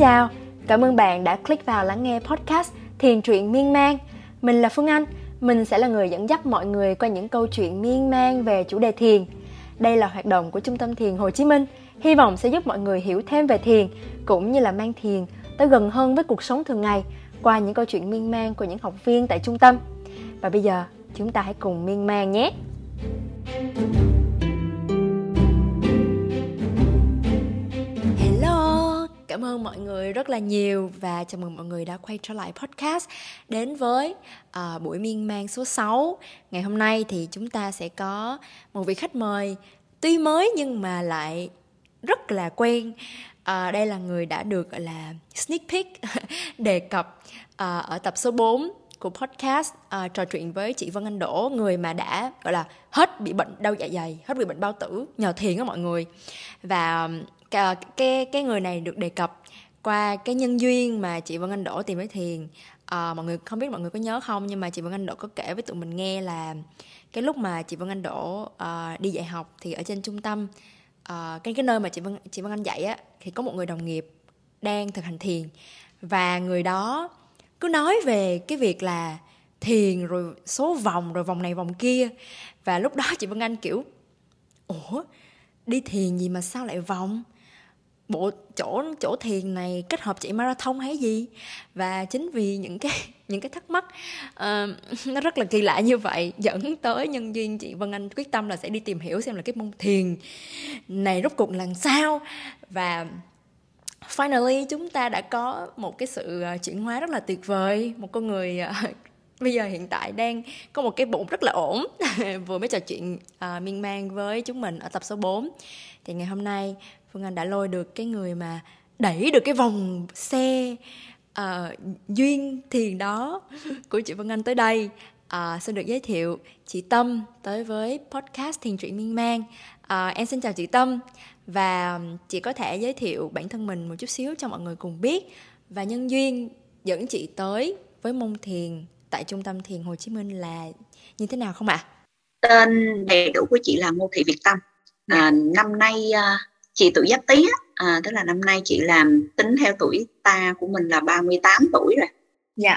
chào, cảm ơn bạn đã click vào lắng nghe podcast Thiền truyện miên man. Mình là Phương Anh, mình sẽ là người dẫn dắt mọi người qua những câu chuyện miên man về chủ đề thiền. Đây là hoạt động của Trung tâm Thiền Hồ Chí Minh, hy vọng sẽ giúp mọi người hiểu thêm về thiền cũng như là mang thiền tới gần hơn với cuộc sống thường ngày qua những câu chuyện miên man của những học viên tại trung tâm. Và bây giờ, chúng ta hãy cùng miên man nhé. Cảm ơn mọi người rất là nhiều và chào mừng mọi người đã quay trở lại podcast đến với uh, buổi miên man số 6. Ngày hôm nay thì chúng ta sẽ có một vị khách mời tuy mới nhưng mà lại rất là quen. Uh, đây là người đã được gọi là sneak peek đề cập uh, ở tập số 4 của podcast uh, trò chuyện với chị Vân Anh Đỗ người mà đã gọi là hết bị bệnh đau dạ dày hết bị bệnh bao tử nhờ thiền á mọi người và Ờ, cái, cái người này được đề cập qua cái nhân duyên mà chị Vân Anh Đỗ tìm với Thiền. À, mọi người không biết mọi người có nhớ không nhưng mà chị Vân Anh Đỗ có kể với tụi mình nghe là cái lúc mà chị Vân Anh Đỗ uh, đi dạy học thì ở trên trung tâm uh, cái cái nơi mà chị Vân chị Vân Anh dạy á thì có một người đồng nghiệp đang thực hành thiền. Và người đó cứ nói về cái việc là thiền rồi số vòng rồi vòng này vòng kia. Và lúc đó chị Vân Anh kiểu ủa? Đi thiền gì mà sao lại vòng? Bộ chỗ chỗ thiền này kết hợp chạy marathon hay gì? Và chính vì những cái những cái thắc mắc uh, nó rất là kỳ lạ như vậy dẫn tới nhân duyên chị Vân Anh quyết tâm là sẽ đi tìm hiểu xem là cái môn thiền này rốt cuộc là sao. Và finally chúng ta đã có một cái sự ờ, chuyển hóa rất là tuyệt vời. Một con người uh, bây giờ hiện tại đang có một cái bụng rất là ổn. Vừa mới trò chuyện uh, miên man với chúng mình ở tập số 4 thì ngày hôm nay phương anh đã lôi được cái người mà đẩy được cái vòng xe uh, duyên thiền đó của chị Phương anh tới đây uh, xin được giới thiệu chị tâm tới với podcast thiền truyện miên man uh, em xin chào chị tâm và chị có thể giới thiệu bản thân mình một chút xíu cho mọi người cùng biết và nhân duyên dẫn chị tới với môn thiền tại trung tâm thiền Hồ Chí Minh là như thế nào không ạ? À? Tên đầy đủ của chị là Ngô Thị Việt Tâm. À, năm nay uh, chị tuổi giáp tý à, tức là năm nay chị làm tính theo tuổi ta của mình là 38 tuổi rồi. Dạ.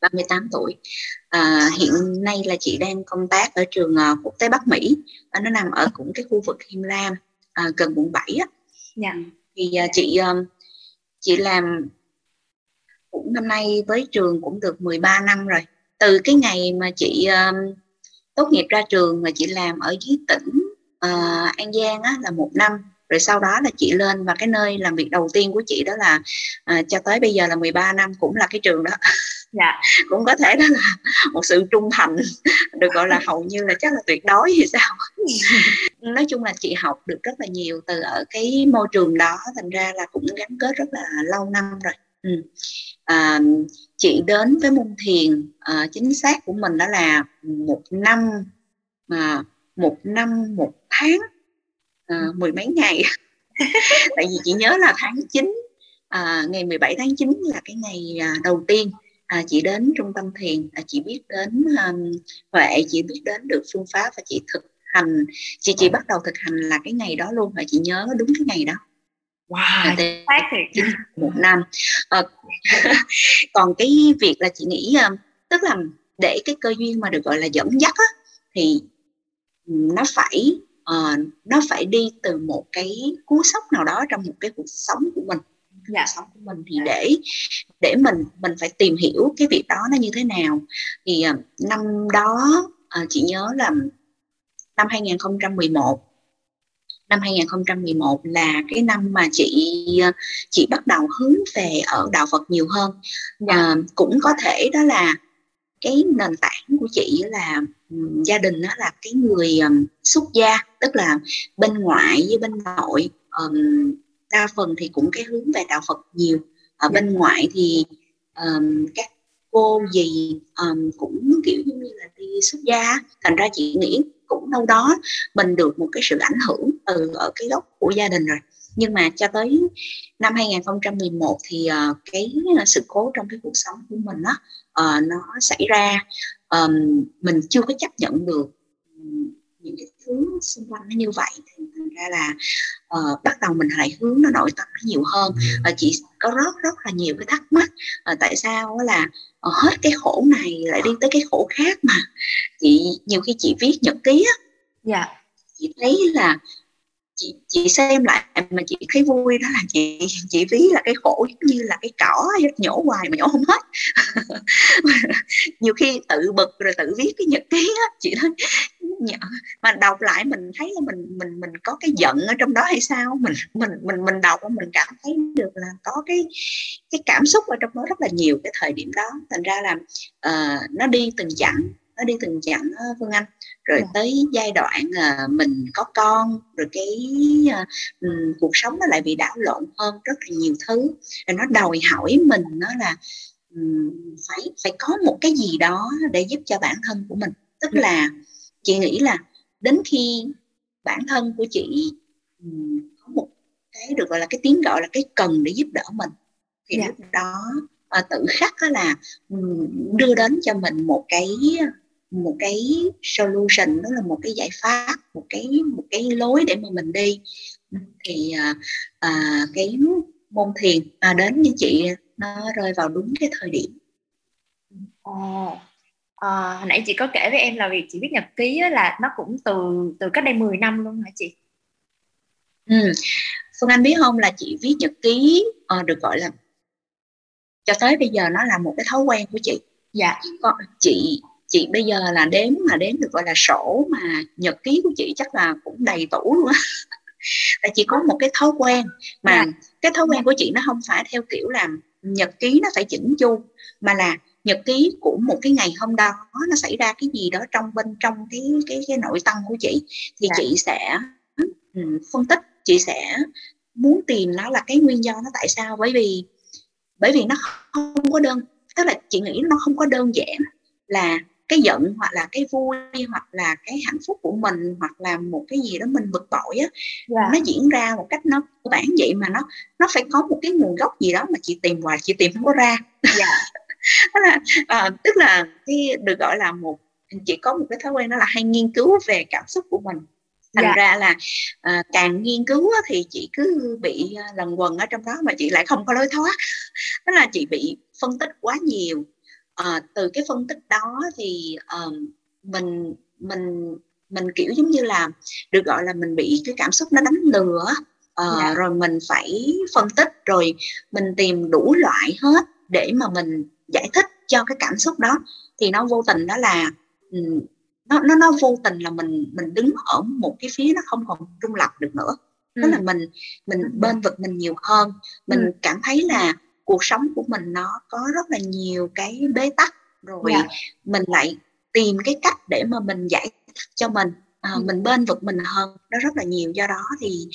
38 tuổi. À, hiện nay là chị đang công tác ở trường uh, quốc tế Bắc Mỹ. À, nó nằm ở cũng cái khu vực Him Lam à, gần quận 7 á. Dạ. thì uh, chị uh, chị làm cũng năm nay với trường cũng được 13 năm rồi. Từ cái ngày mà chị uh, tốt nghiệp ra trường mà chị làm ở dưới tỉnh uh, An Giang á, là một năm rồi sau đó là chị lên và cái nơi làm việc đầu tiên của chị đó là à, cho tới bây giờ là 13 năm cũng là cái trường đó dạ. cũng có thể đó là một sự trung thành được gọi là hầu như là chắc là tuyệt đối hay sao nói chung là chị học được rất là nhiều từ ở cái môi trường đó thành ra là cũng gắn kết rất là lâu năm rồi ừ. à, chị đến với môn thiền à, chính xác của mình đó là một năm mà một năm một tháng à, mười mấy ngày. Tại vì chị nhớ là tháng 9 à, ngày 17 tháng 9 là cái ngày à, đầu tiên à, chị đến trung tâm thiền. À, chị biết đến um, huệ chị biết đến được phương pháp và chị thực hành. Chị chỉ bắt đầu thực hành là cái ngày đó luôn và chị nhớ đúng cái ngày đó. Wow một năm. À, còn cái việc là chị nghĩ tức là để cái cơ duyên mà được gọi là dẫn dắt á, thì nó phải uh, nó phải đi từ một cái cú sốc nào đó trong một cái cuộc sống của mình dạ. sống của mình thì để để mình mình phải tìm hiểu cái việc đó nó như thế nào thì uh, năm đó uh, chị nhớ là năm 2011 năm 2011 là cái năm mà chị chị bắt đầu hướng về ở đạo Phật nhiều hơn dạ. à, cũng có thể đó là cái nền tảng của chị là um, gia đình đó là cái người um, xuất gia tức là bên ngoại với bên nội. Um, đa phần thì cũng cái hướng về đạo Phật nhiều. Ở bên ngoại thì um, các cô gì um, cũng kiểu như là đi xuất gia thành ra chị nghĩ cũng đâu đó mình được một cái sự ảnh hưởng từ ở cái gốc của gia đình rồi nhưng mà cho tới năm 2011 thì uh, cái sự cố trong cái cuộc sống của mình đó uh, nó xảy ra um, mình chưa có chấp nhận được những cái thứ xung quanh nó như vậy. Thì thành ra là uh, bắt đầu mình lại hướng nó nội tâm nó nhiều hơn. Và chị có rất rất là nhiều cái thắc mắc à, tại sao là uh, hết cái khổ này lại đi tới cái khổ khác mà. Chị nhiều khi chị viết nhật ký á dạ. chị thấy là chị chị xem lại mà chị thấy vui đó là chị chị ví là cái khổ như là cái cỏ nhổ hoài mà nhổ không hết. Nhiều khi tự bực rồi tự viết cái nhật ký á chị nói mà đọc lại mình thấy là mình mình mình có cái giận ở trong đó hay sao? Mình mình mình mình đọc mình cảm thấy được là có cái cái cảm xúc ở trong đó rất là nhiều cái thời điểm đó. Thành ra là uh, nó đi từng chặng nó đi từng chặng ờ, Phương Anh rồi. Dạ. tới giai đoạn uh, mình có con rồi cái uh, cuộc sống nó lại bị đảo lộn hơn rất là nhiều thứ rồi nó đòi hỏi mình nó là phải phải có một cái gì đó để giúp cho bản thân của mình tức. Dạ. là chị nghĩ là đến khi bản thân của chị có một cái được gọi là cái tiếng gọi là cái cần để giúp đỡ mình thì yeah. Dạ. lúc đó uh, tự khắc đó là đưa đến cho mình một cái một cái solution đó là một cái giải pháp một cái một cái lối để mà mình đi thì à, à, cái môn thiền à, đến như chị nó rơi vào đúng cái thời điểm Ồ, à, hồi nãy chị có kể với em là việc chị viết nhật ký là nó cũng từ từ cách đây 10 năm luôn hả chị? Ừ. Phương Anh biết không là chị viết nhật ký uh, được gọi là cho tới bây giờ nó là một cái thói quen của chị. Dạ. Có, chị chị bây giờ là đếm mà đếm được gọi là sổ mà nhật ký của chị chắc là cũng đầy tủ luôn á tại chị có một cái thói quen mà. Dạ. cái thói quen của chị nó không phải theo kiểu làm nhật ký nó phải chỉnh chu mà là nhật ký của một cái ngày hôm đó nó xảy ra cái gì đó trong bên trong cái cái cái nội tâm của chị thì. Dạ. chị sẽ um, phân tích chị sẽ muốn tìm nó là cái nguyên do nó tại sao bởi vì bởi vì nó không có đơn tức là chị nghĩ nó không có đơn giản là cái giận hoặc là cái vui hoặc là cái hạnh phúc của mình hoặc là một cái gì đó mình bực bội á yeah. Dạ. nó diễn ra một cách nó cơ bản vậy mà nó nó phải có một cái nguồn gốc gì đó mà chị tìm hoài chị tìm không có ra yeah. Dạ. đó là à, tức là cái được gọi là một chị có một cái thói quen đó là hay nghiên cứu về cảm xúc của mình thành yeah. Dạ. ra là à, càng nghiên cứu á, thì chị cứ bị à, lần quần ở trong đó mà chị lại không có lối thoát đó là chị bị phân tích quá nhiều à, từ cái phân tích đó thì uh, mình mình mình kiểu giống như là được gọi là mình bị cái cảm xúc nó đánh lừa uh, yeah. Dạ. rồi mình phải phân tích rồi mình tìm đủ loại hết để mà mình giải thích cho cái cảm xúc đó thì nó vô tình đó là nó nó nó vô tình là mình mình đứng ở một cái phía nó không còn trung lập được nữa tức ừ. là mình mình bên vực mình nhiều hơn mình ừ. cảm thấy là cuộc sống của mình nó có rất là nhiều cái bế tắc rồi yeah. Dạ. mình lại tìm cái cách để mà mình giải cho mình à, ừ. mình bên vực mình hơn nó rất là nhiều do đó thì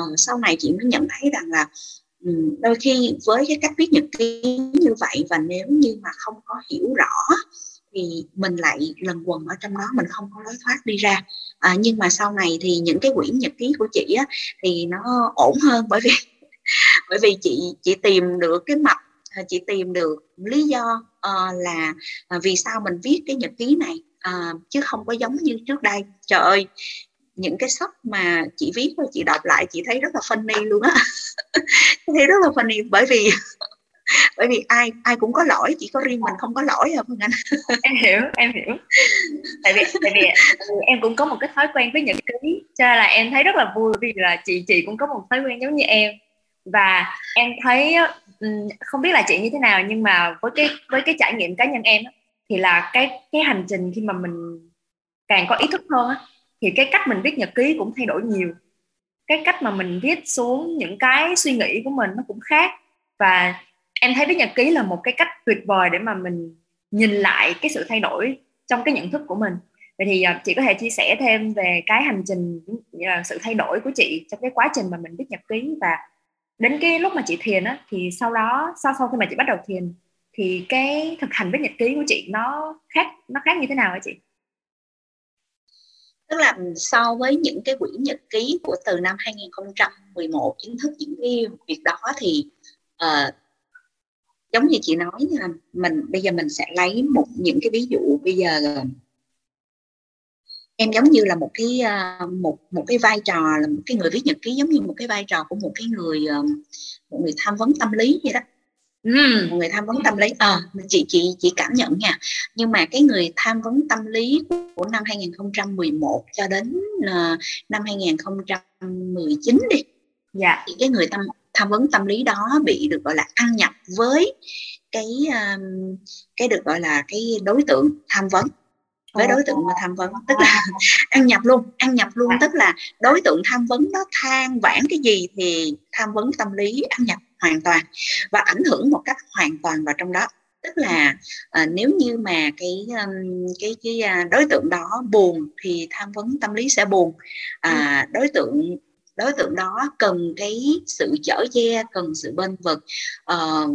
uh, sau này chị mới nhận thấy rằng là um, đôi khi với cái cách viết nhật ký như vậy và nếu như mà không có hiểu rõ thì mình lại lần quần ở trong đó mình không có lối thoát đi ra à, nhưng mà sau này thì những cái quyển nhật ký của chị á, thì nó ổn hơn bởi vì bởi vì chị chị tìm được cái mặt à, chị tìm được lý do uh, là uh, vì sao mình viết cái nhật ký này uh, chứ không có giống như trước đây. Trời ơi những cái sách mà chị viết và chị đọc lại chị thấy rất là funny luôn á. Thấy rất là funny bởi vì bởi vì ai ai cũng có lỗi chỉ có riêng mình không có lỗi à phương anh. Em hiểu em hiểu. Tại vì tại vì em cũng có một cái thói quen với nhật ký cho nên là em thấy rất là vui vì là chị chị cũng có một thói quen giống như em và em thấy không biết là chị như thế nào, nhưng mà với cái với cái trải nghiệm cá nhân em thì là cái cái hành trình khi mà mình càng có ý thức hơn thì cái cách mình viết nhật ký cũng thay đổi nhiều. Cái cách mà mình viết xuống những cái suy nghĩ của mình nó cũng khác. Và em thấy viết nhật ký là một cái cách tuyệt vời để mà mình nhìn lại cái sự thay đổi trong cái nhận thức của mình. Vậy thì à, chị có thể chia sẻ thêm về cái hành trình à, sự thay đổi của chị trong cái quá trình mà mình viết nhật ký và đến cái lúc mà chị thiền á thì sau đó sau sau khi mà chị bắt đầu thiền thì cái thực hành viết nhật ký của chị nó khác nó khác như thế nào hả chị? Tức là so với những cái quyển nhật ký của từ năm 2011 chính thức những cái việc đó thì uh, giống như chị nói là mình bây giờ mình sẽ lấy một những cái ví dụ bây giờ em giống như là một cái uh, một một cái vai trò là một cái người viết nhật ký giống như một cái vai trò của một cái người uh, một người tham vấn tâm lý vậy đó. Ừ, một người tham vấn tâm lý. À, chị chị chị cảm nhận nha. Nhưng mà cái người tham vấn tâm lý của năm 2011 cho đến uh, năm 2019 đi dạ. thì cái người tâm tham vấn tâm lý đó bị được gọi là ăn nhập với cái cái được gọi là cái đối tượng tham vấn với đối tượng mà tham vấn tức là ăn nhập luôn ăn nhập luôn tức là đối tượng tham vấn nó than vãn cái gì thì tham vấn tâm lý ăn nhập hoàn toàn và ảnh hưởng một cách hoàn toàn vào trong đó. Tức là à, nếu như mà cái cái cái uh, đối tượng đó buồn thì tham vấn tâm lý sẽ buồn. À, đối tượng đối tượng đó cần cái sự chở che cần sự bên vực uh,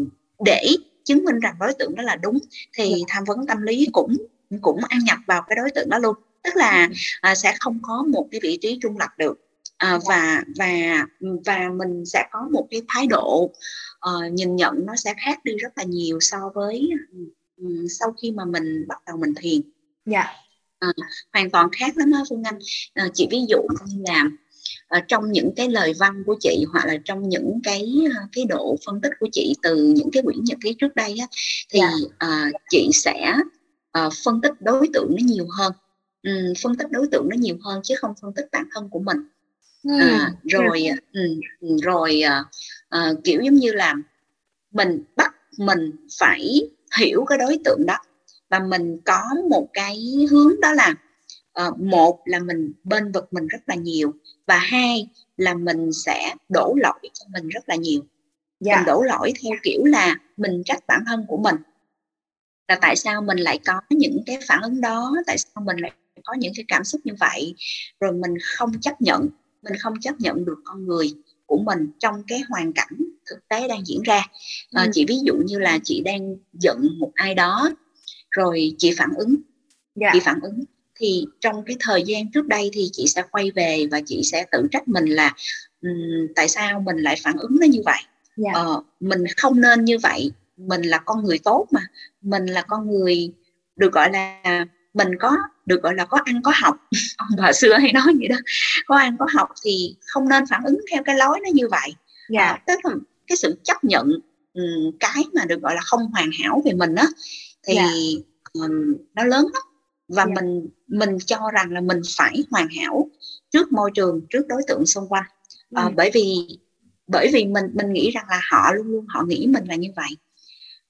để chứng minh rằng đối tượng đó là đúng thì dạ. tham vấn tâm lý cũng cũng ăn nhập vào cái đối tượng đó luôn. Tức là à, sẽ không có một cái vị trí trung lập được. À, và và và mình sẽ có một cái thái độ uh, nhìn nhận nó sẽ khác đi rất là nhiều so với um, sau khi mà mình bắt đầu mình thiền. Dạ. À, hoàn toàn khác lắm á phương anh. À, chị ví dụ như là uh, trong những cái lời văn của chị hoặc là trong những cái cái độ phân tích của chị từ những cái quyển nhật ký trước đây á, thì yeah. uh, chị sẽ uh, phân tích đối tượng nó nhiều hơn. Um, phân tích đối tượng nó nhiều hơn chứ không phân tích bản thân của mình. À, rồi ừ, rồi à, à, kiểu giống như là mình bắt mình phải hiểu cái đối tượng đó và mình có một cái hướng đó là uh, một là mình bên vực mình rất là nhiều và hai là mình sẽ đổ lỗi cho mình rất là nhiều. Yeah. mình đổ lỗi theo kiểu là mình trách bản thân của mình là tại sao mình lại có những cái phản ứng đó tại sao mình lại có những cái cảm xúc như vậy rồi mình không chấp nhận mình không chấp nhận được con người của mình trong cái hoàn cảnh thực tế đang diễn ra à, ừ. chị ví dụ như là chị đang giận một ai đó rồi chị phản ứng yeah. Dạ. chị phản ứng thì trong cái thời gian trước đây thì chị sẽ quay về và chị sẽ tự trách mình là um, tại sao mình lại phản ứng nó như vậy yeah. Dạ. ờ, mình không nên như vậy mình là con người tốt mà mình là con người được gọi là mình có được gọi là có ăn có học ông bà xưa hay nói vậy đó có ăn có học thì không nên phản ứng theo cái lối nó như vậy. Dạ. à, tức là cái sự chấp nhận um, cái mà được gọi là không hoàn hảo về mình đó thì. Dạ. um, nó lớn lắm và. Dạ. mình mình cho rằng là mình phải hoàn hảo trước môi trường trước đối tượng xung quanh à, ừ. bởi vì bởi vì mình mình nghĩ rằng là họ luôn luôn họ nghĩ mình là như vậy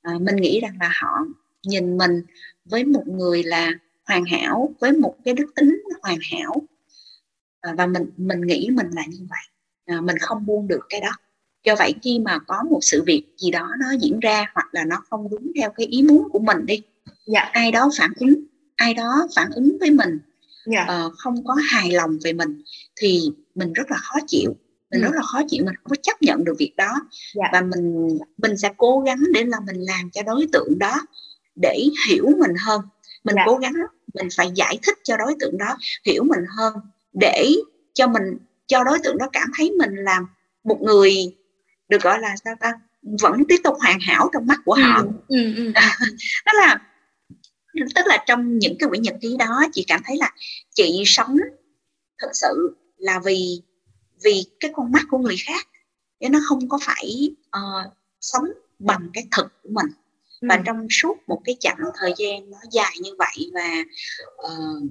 à, mình nghĩ rằng là họ nhìn mình với một người là hoàn hảo với một cái đức tính hoàn hảo à, và mình mình nghĩ mình là như vậy à, mình không buông được cái đó do vậy khi mà có một sự việc gì đó nó diễn ra hoặc là nó không đúng theo cái ý muốn của mình đi dạ. ai đó phản ứng ai đó phản ứng với mình dạ. uh, không có hài lòng về mình thì mình rất là khó chịu mình ừ. rất là khó chịu mình không có chấp nhận được việc đó dạ. và mình mình sẽ cố gắng để là mình làm cho đối tượng đó để hiểu mình hơn mình dạ. cố gắng mình phải giải thích cho đối tượng đó hiểu mình hơn để cho mình cho đối tượng đó cảm thấy mình là một người được gọi là sao ta vẫn tiếp tục hoàn hảo trong mắt của họ ừ, ừ, ừ. đó là tức là trong những cái quyển nhật ký đó chị cảm thấy là chị sống thực sự là vì vì cái con mắt của người khác để nó không có phải uh, sống bằng cái thực của mình và ừ. trong suốt một cái chặng thời gian nó dài như vậy và uh,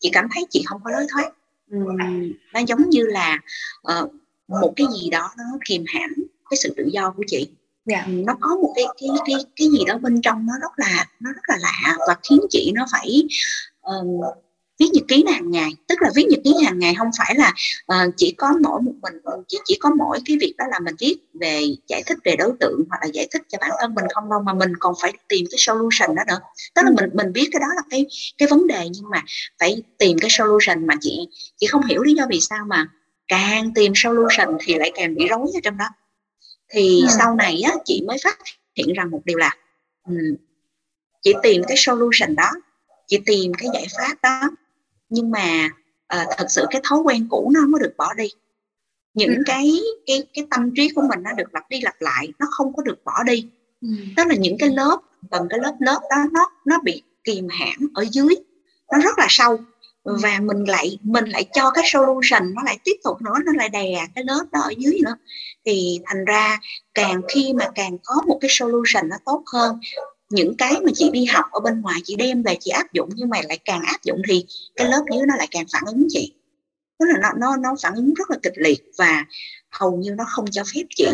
chị cảm thấy chị không có lối thoát um, nó giống như là uh, một cái gì đó nó kìm hãm cái sự tự do của chị yeah. Dạ. nó có một cái cái cái cái gì đó bên trong nó rất là nó rất là lạ và khiến chị nó phải uh, viết nhật ký hàng ngày tức là viết nhật ký hàng ngày không phải là uh, chỉ có mỗi một mình chỉ chỉ có mỗi cái việc đó là mình viết về giải thích về đối tượng hoặc là giải thích cho bản thân mình không đâu mà mình còn phải tìm cái solution đó nữa. Tức là mình mình biết cái đó là cái cái vấn đề nhưng mà phải tìm cái solution mà chị chị không hiểu lý do vì sao mà càng tìm solution thì lại càng bị rối ở trong đó. Thì ừ. sau này á chị mới phát hiện rằng một điều là um, chị tìm cái solution đó chị tìm cái giải pháp đó nhưng mà uh, thật sự cái thói quen cũ nó không có được bỏ đi. Những ừ. cái cái cái tâm trí của mình nó được lặp đi lặp lại nó không có được bỏ đi. Ừ. đó là những cái lớp từng cái lớp lớp đó nó nó bị kìm hãm ở dưới nó rất là sâu. Và mình lại mình lại cho cái solution nó lại tiếp tục nữa nó lại đè cái lớp đó ở dưới nữa. Thì thành ra càng khi mà càng có một cái solution nó tốt hơn những cái mà chị đi học ở bên ngoài chị đem về chị áp dụng nhưng mà lại càng áp dụng thì cái lớp dưới nó lại càng phản ứng chị tức là nó nó nó phản ứng rất là kịch liệt và hầu như nó không cho phép chị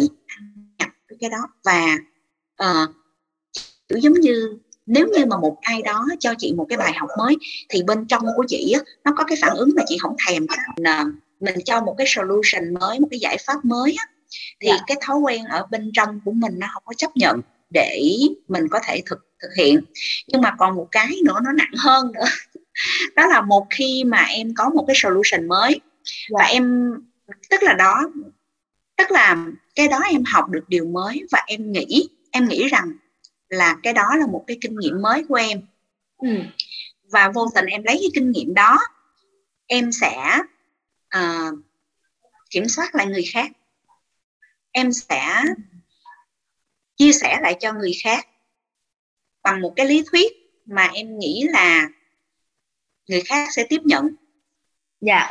nhập cái đó và uh, kiểu giống như nếu như mà một ai đó cho chị một cái bài học mới thì bên trong của chị á, nó có cái phản ứng mà chị không thèm mình, mình cho một cái solution mới một cái giải pháp mới á, thì yeah. Dạ. cái thói quen ở bên trong của mình nó không có chấp nhận để mình có thể thực thực hiện nhưng mà còn một cái nữa nó nặng hơn nữa đó là một khi mà em có một cái solution mới yeah. và dạ. em tức là đó tức là cái đó em học được điều mới và em nghĩ em nghĩ rằng là cái đó là một cái kinh nghiệm mới của em ừ. và vô tình em lấy cái kinh nghiệm đó em sẽ uh, kiểm soát lại người khác em sẽ chia sẻ lại cho người khác bằng một cái lý thuyết mà em nghĩ là người khác sẽ tiếp nhận. Dạ.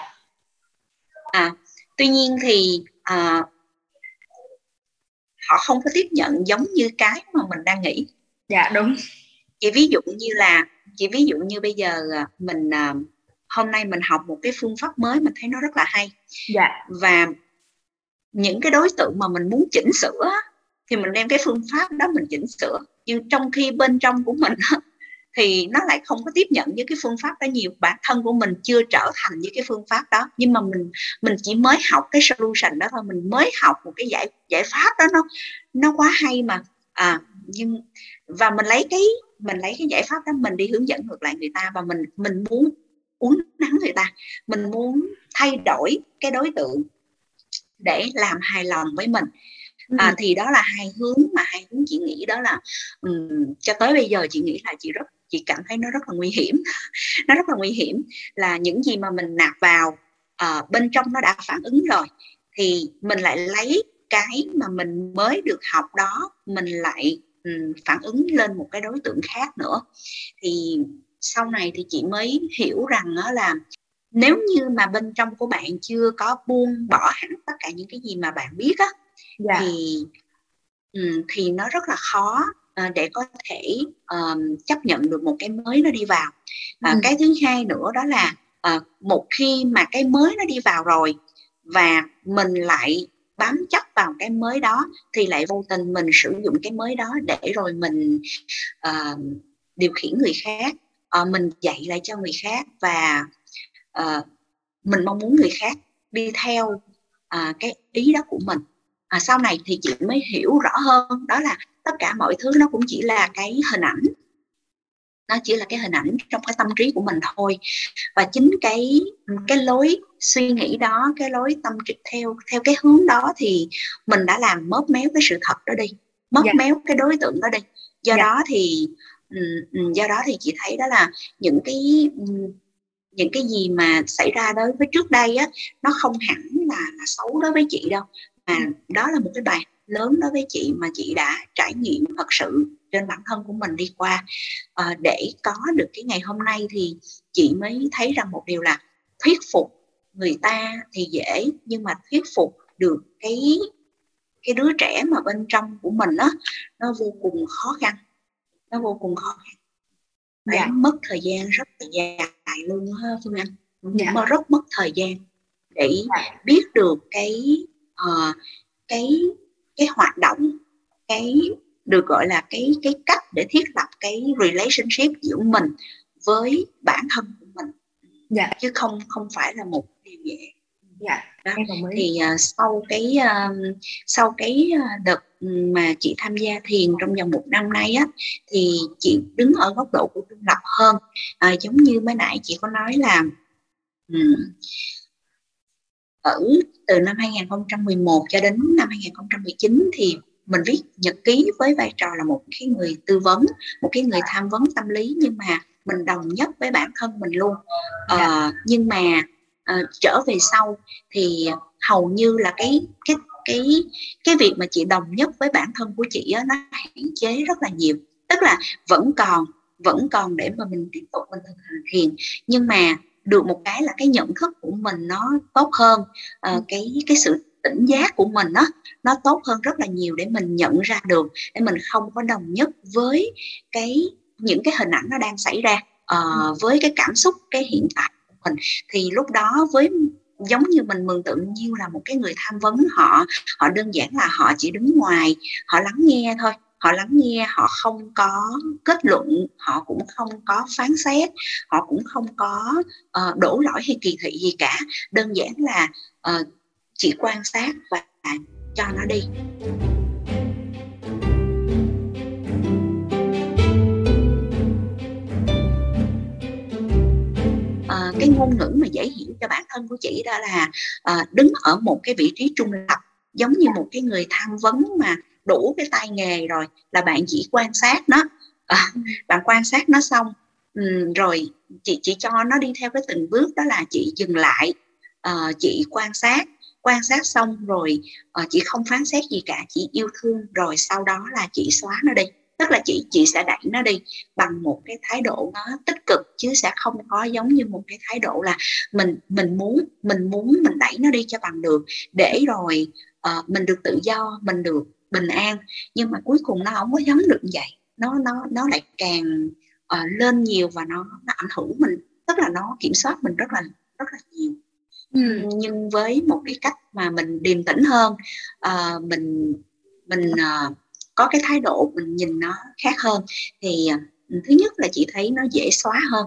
À tuy nhiên thì uh, họ không có tiếp nhận giống như cái mà mình đang nghĩ. Dạ đúng. Chị ví dụ như là chị ví dụ như bây giờ à, mình à, hôm nay mình học một cái phương pháp mới mình thấy nó rất là hay. Dạ. Và những cái đối tượng mà mình muốn chỉnh sửa thì mình đem cái phương pháp đó mình chỉnh sửa. Nhưng trong khi bên trong của mình thì nó lại không có tiếp nhận với cái phương pháp đó nhiều. Bản thân của mình chưa trở thành với cái phương pháp đó. Nhưng mà mình mình chỉ mới học cái solution đó thôi. Mình mới học một cái giải giải pháp đó. Nó nó quá hay mà. À nhưng, và mình lấy cái, mình lấy cái giải pháp đó mình đi hướng dẫn ngược lại người ta. Và mình mình muốn uống nắng người ta. Mình muốn thay đổi cái đối tượng để làm hài lòng với mình à, thì đó là hai hướng mà hai hướng chị nghĩ đó là um, cho tới bây giờ chị nghĩ là chị rất chị cảm thấy nó rất là nguy hiểm nó rất là nguy hiểm là những gì mà mình nạp vào uh, bên trong nó đã phản ứng rồi thì mình lại lấy cái mà mình mới được học đó mình lại um, phản ứng lên một cái đối tượng khác nữa thì sau này thì chị mới hiểu rằng đó là nếu như mà bên trong của bạn chưa có buông bỏ hẳn tất cả những cái gì mà bạn biết á. Dạ. thì um, thì nó rất là khó uh, để có thể um, chấp nhận được một cái mới nó đi vào uh, ừ. cái thứ hai nữa đó là uh, một khi mà cái mới nó đi vào rồi và mình lại bám chấp vào cái mới đó thì lại vô tình mình sử dụng cái mới đó để rồi mình uh, điều khiển người khác uh, mình dạy lại cho người khác và uh, mình mong muốn người khác đi theo uh, cái ý đó của mình à, sau này thì chị mới hiểu rõ hơn đó là tất cả mọi thứ nó cũng chỉ là cái hình ảnh nó chỉ là cái hình ảnh trong cái tâm trí của mình thôi và chính cái cái lối suy nghĩ đó cái lối tâm trí theo theo cái hướng đó thì mình đã làm móp méo cái sự thật đó đi móp dạ. méo cái đối tượng đó đi do dạ. đó thì do đó thì chị thấy đó là những cái những cái gì mà xảy ra đối với trước đây á nó không hẳn là, là xấu đối với chị đâu đó là một cái bài lớn đối với chị mà chị đã trải nghiệm thật sự trên bản thân của mình đi qua à, để có được cái ngày hôm nay thì chị mới thấy rằng một điều là thuyết phục người ta thì dễ nhưng mà thuyết phục được cái cái đứa trẻ mà bên trong của mình á nó vô cùng khó khăn nó vô cùng khó khăn phải dạ. mất thời gian rất là dài luôn ha phương anh dạ. mà rất mất thời gian để dạ. biết được cái uh, cái cái hoạt động cái được gọi là cái cái cách để thiết lập cái relationship giữa mình với bản thân của mình dạ. chứ không không phải là một điều dễ dạ đó. thì uh, sau cái uh, sau cái đợt mà chị tham gia thiền trong vòng một năm nay á thì chị đứng ở góc độ của trung lập hơn à, giống như mới nãy chị có nói là um, ở từ năm 2011 cho đến năm 2019 thì mình viết nhật ký với vai trò là một cái người tư vấn một cái người tham vấn tâm lý nhưng mà mình đồng nhất với bản thân mình luôn. Ờ, nhưng mà uh, trở về sau thì hầu như là cái cái cái cái việc mà chị đồng nhất với bản thân của chị á, nó hạn chế rất là nhiều. Tức là vẫn còn vẫn còn để mà mình tiếp tục mình thực hành thiền nhưng mà được một cái là cái nhận thức của mình nó tốt hơn uh, cái cái sự tỉnh giác của mình đó nó tốt hơn rất là nhiều để mình nhận ra được để mình không có đồng nhất với cái những cái hình ảnh nó đang xảy ra uh, với cái cảm xúc cái hiện tại của mình. Thì lúc đó với giống như mình mường tượng như là một cái người tham vấn họ họ đơn giản là họ chỉ đứng ngoài họ lắng nghe thôi họ lắng nghe họ không có kết luận họ cũng không có phán xét họ cũng không có uh, đổ lỗi hay kỳ thị gì cả. Đơn giản là uh, chỉ quan sát và cho nó đi. Ờ, cái ngôn ngữ mà dễ hiểu cho bản thân của chị đó là à, đứng ở một cái vị trí trung lập giống như một cái người tham vấn mà đủ cái tay nghề rồi là bạn chỉ quan sát nó. À, bạn quan sát nó xong um, rồi chị chỉ cho nó đi theo cái từng bước đó là chị dừng lại uh, chị quan sát. Quan sát xong rồi uh, chị không phán xét gì cả chị yêu thương rồi sau đó là chị xóa nó đi. Tức là chị chị sẽ đẩy nó đi bằng một cái thái độ nó tích cực chứ sẽ không có giống như một cái thái độ là mình mình muốn mình muốn mình đẩy nó đi cho bằng được. Để rồi uh, mình được tự do mình được bình an. Nhưng mà cuối cùng nó không có giống được vậy. Nó nó nó lại càng uh, lên nhiều và nó nó ảnh hưởng mình. Tức là nó kiểm soát mình rất là rất là nhiều. Ừ. nhưng với một cái cách mà mình điềm tĩnh hơn uh, mình mình uh, có cái thái độ mình nhìn nó khác hơn thì uh, thứ nhất là chị thấy nó dễ xóa hơn.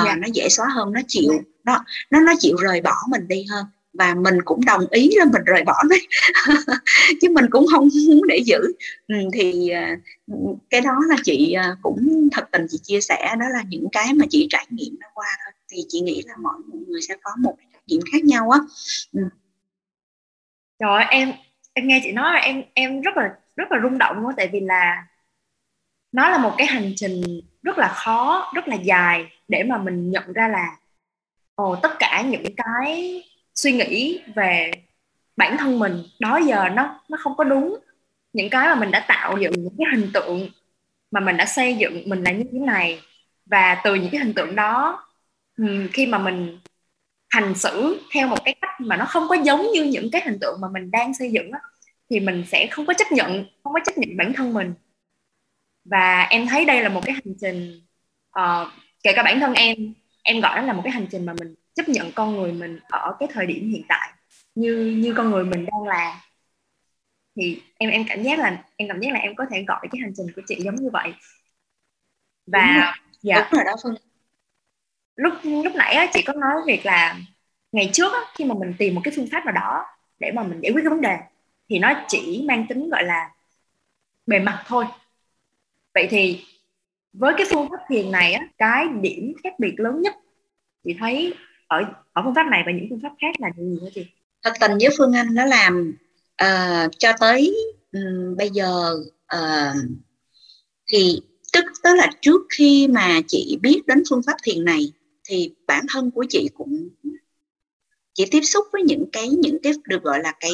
Uh, yeah. nó dễ xóa hơn nó chịu nó nó nó chịu rời bỏ mình đi hơn và mình cũng đồng ý là mình rời bỏ đấy chứ mình cũng không muốn để giữ. Ừ, thì à, cái đó là chị à, cũng thật tình chị chia sẻ. Đó là những cái mà chị trải nghiệm nó qua thôi. Thì chị nghĩ là mọi người sẽ có một trải nghiệm khác nhau á. Ừ. Trời em em nghe chị nói em em rất là rất là rung động luôn tại vì là nó là một cái hành trình rất là khó, rất là dài để mà mình nhận ra là, ồ, tất cả những cái suy nghĩ về bản thân mình đó giờ nó nó không có đúng. Những cái mà mình đã tạo dựng những cái hình tượng mà mình đã xây dựng mình là như thế này và từ những cái hình tượng đó khi mà mình hành xử theo một cái cách mà nó không có giống như những cái hình tượng mà mình đang xây dựng đó, thì mình sẽ không có chấp nhận không có chấp nhận bản thân mình. Và em thấy đây là một cái hành trình uh, kể cả bản thân em em gọi nó là một cái hành trình mà mình chấp nhận con người mình ở cái thời điểm hiện tại như như con người mình đang là. Thì em em cảm giác là em cảm giác là em có thể gọi cái hành trình của chị giống như vậy. Và dạ. Đúng rồi đó phương. Lúc lúc nãy á, chị có nói việc là ngày trước á, khi mà mình tìm một cái phương pháp nào đó để mà mình giải quyết cái vấn đề thì nó chỉ mang tính gọi là bề mặt thôi. Vậy thì với cái phương pháp thiền này á, cái điểm khác biệt lớn nhất chị thấy ở ở phương pháp này và những phương pháp khác là gì hả chị? Thật tình với phương anh nó làm uh, cho tới um, bây giờ uh, thì tức tức là trước khi mà chị biết đến phương pháp thiền này thì bản thân của chị cũng chỉ tiếp xúc với những cái những cái được gọi là cái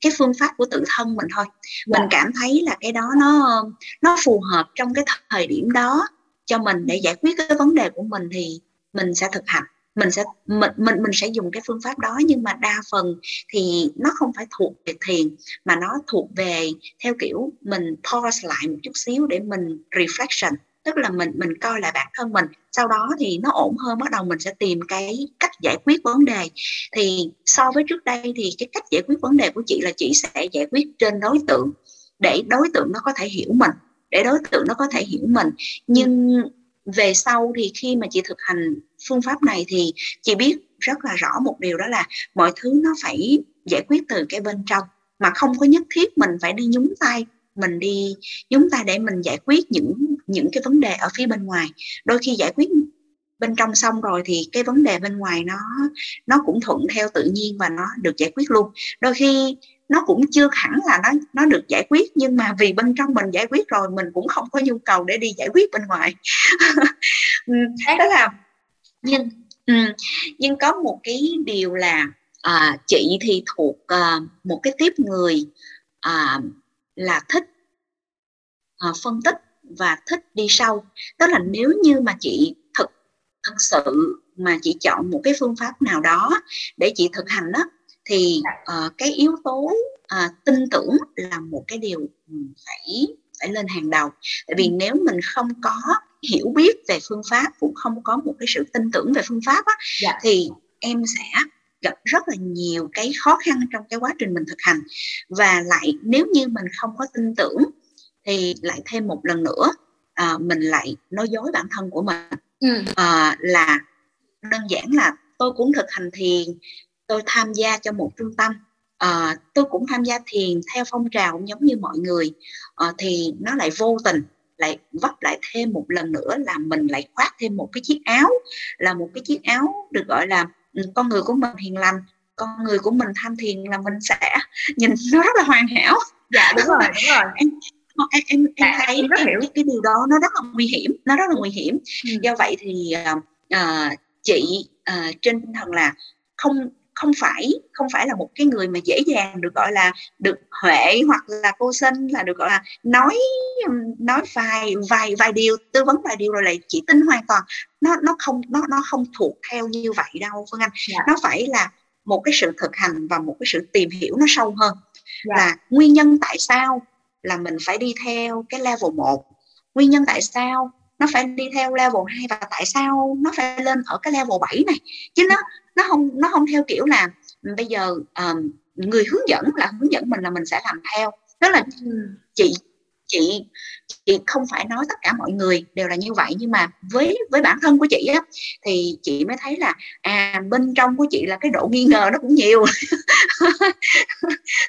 cái phương pháp của tự thân mình thôi. Mình dạ. cảm thấy là cái đó nó nó phù hợp trong cái thời điểm đó cho mình để giải quyết cái vấn đề của mình thì mình sẽ thực hành mình sẽ, mình mình mình sẽ dùng cái phương pháp đó. Nhưng mà đa phần thì nó không phải thuộc về thiền, mà nó thuộc về theo kiểu mình pause lại một chút xíu để mình reflection. Tức là mình mình coi lại bản thân mình. Sau đó thì nó ổn hơn, bắt đầu mình sẽ tìm cái cách giải quyết vấn đề. Thì so với trước đây thì cái cách giải quyết vấn đề của chị là chị sẽ giải quyết trên đối tượng, để đối tượng nó có thể hiểu mình, để đối tượng nó có thể hiểu mình. Nhưng về sau thì khi mà chị thực hành phương pháp này thì chị biết rất là rõ một điều đó là mọi thứ nó phải giải quyết từ cái bên trong, mà không có nhất thiết mình phải đi nhúng tay, mình đi nhúng tay để mình giải quyết những những cái vấn đề ở phía bên ngoài. Đôi khi giải quyết bên trong xong rồi thì cái vấn đề bên ngoài nó nó cũng thuận theo tự nhiên và nó được giải quyết luôn. Đôi khi nó cũng chưa hẳn là nó nó được giải quyết nhưng mà vì bên trong mình giải quyết rồi mình cũng không có nhu cầu để đi giải quyết bên ngoài. Đó là nhưng nhưng có một cái điều là à, chị thì thuộc à, một cái tiếp người à, là thích à, phân tích và thích đi sâu. Tức là nếu như mà chị thực sự mà chị chọn một cái phương pháp nào đó để chị thực hành đó thì uh, cái yếu tố uh, tin tưởng là một cái điều phải phải lên hàng đầu tại vì ừ. nếu mình không có hiểu biết về phương pháp cũng không có một cái sự tin tưởng về phương pháp á, dạ. thì em sẽ gặp rất là nhiều cái khó khăn trong cái quá trình mình thực hành và lại nếu như mình không có tin tưởng thì lại thêm một lần nữa à, mình lại nói dối bản thân của mình ừ. à, là đơn giản là tôi cũng thực hành thiền tôi tham gia cho một trung tâm. À, tôi cũng tham gia thiền theo phong trào giống như mọi người. À, thì nó lại vô tình lại vấp lại thêm một lần nữa là mình lại khoác thêm một cái chiếc áo là một cái chiếc áo được gọi là ừ, con người của mình hiền lành con người của mình tham thiền là mình sẽ nhìn nó rất là hoàn hảo. Dạ đúng rồi đúng rồi em em em, em thấy em rất hiểu. Cái, cái điều đó nó rất là nguy hiểm nó rất là nguy hiểm ừ. do vậy thì uh, chị uh, trên tinh thần là không không phải không phải là một cái người mà dễ dàng được gọi là được huệ hoặc là cô sinh là được gọi là nói nói vài vài vài điều tư vấn vài điều rồi lại chỉ tin hoàn toàn nó nó không nó nó không thuộc theo như vậy đâu phương anh yeah. Dạ. nó phải là một cái sự thực hành và một cái sự tìm hiểu nó sâu hơn yeah. Dạ. là nguyên nhân tại sao là mình phải đi theo cái level 1 nguyên nhân tại sao nó phải đi theo level 2 và tại sao nó phải lên ở cái level 7 này? Chứ nó nó không nó không theo kiểu là bây giờ um, người hướng dẫn là hướng dẫn mình là mình sẽ làm theo. Tức là chị chị chị không phải nói tất cả mọi người đều là như vậy nhưng mà với với bản thân của chị á thì chị mới thấy là à bên trong của chị là cái độ nghi ngờ nó cũng nhiều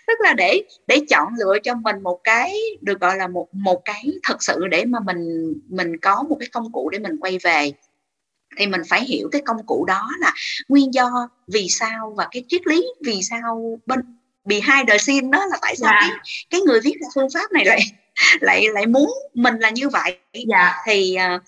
tức là để để chọn lựa cho mình một cái được gọi là một một cái thật sự để mà mình mình có một cái công cụ để mình quay về thì mình phải hiểu cái công cụ đó là nguyên do vì sao và cái triết lý vì sao bên behind the scene đó là tại sao yeah. Dạ. cái, cái người viết ra phương pháp này lại lại lại muốn mình là như vậy. Dạ. thì uh,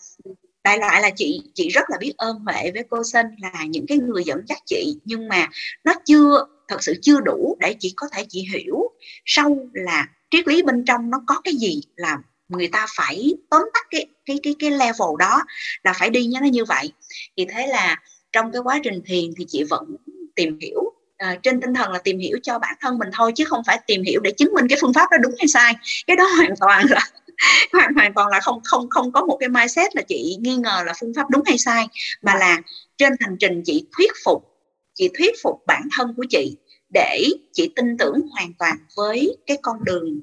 đại lại là chị chị rất là biết ơn huệ với cô sinh là những cái người dẫn dắt chị. Nhưng mà nó chưa thật sự chưa đủ để chị có thể chị hiểu sâu là triết lý bên trong nó có cái gì là người ta phải tóm tắt cái cái cái cái level đó là phải đi như nó như vậy. Thì thế là trong cái quá trình thiền thì chị vẫn tìm hiểu à, trên tinh thần là tìm hiểu cho bản thân mình thôi chứ không phải tìm hiểu để chứng minh cái phương pháp đó đúng hay sai. Cái đó hoàn toàn là hoàn hoàn toàn là không không không có một cái mindset là chị nghi ngờ là phương pháp đúng hay sai mà là trên hành trình chị thuyết phục chị thuyết phục bản thân của chị để chị tin tưởng hoàn toàn với cái con đường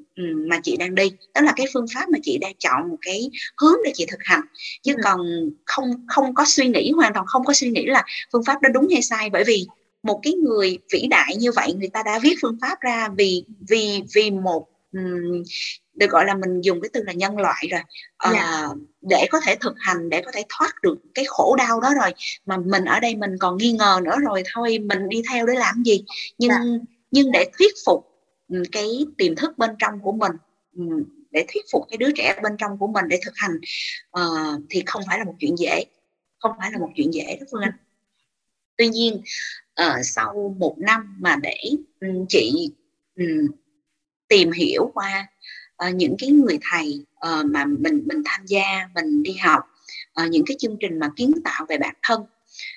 mà chị đang đi. Đó là cái phương pháp mà chị đang chọn một cái hướng để chị thực hành. Chứ ừ. còn không không có suy nghĩ hoàn toàn không có suy nghĩ là phương pháp đó đúng hay sai. Bởi vì một cái người vĩ đại như vậy người ta đã viết phương pháp ra vì vì vì một um, được gọi là mình dùng cái từ là nhân loại rồi uh, yeah. Dạ. để có thể thực hành để có thể thoát được cái khổ đau đó rồi mà mình ở đây mình còn nghi ngờ nữa rồi thôi mình đi theo để làm gì nhưng yeah. Dạ. nhưng để thuyết phục cái tiềm thức bên trong của mình để thuyết phục cái đứa trẻ bên trong của mình để thực hành uh, thì không phải là một chuyện dễ không phải là một chuyện dễ đó phương anh tuy nhiên uh, sau một năm mà để um, chị um, tìm hiểu qua uh, những cái người thầy uh, mà mình mình tham gia mình đi học uh, những cái chương trình mà kiến tạo về bản thân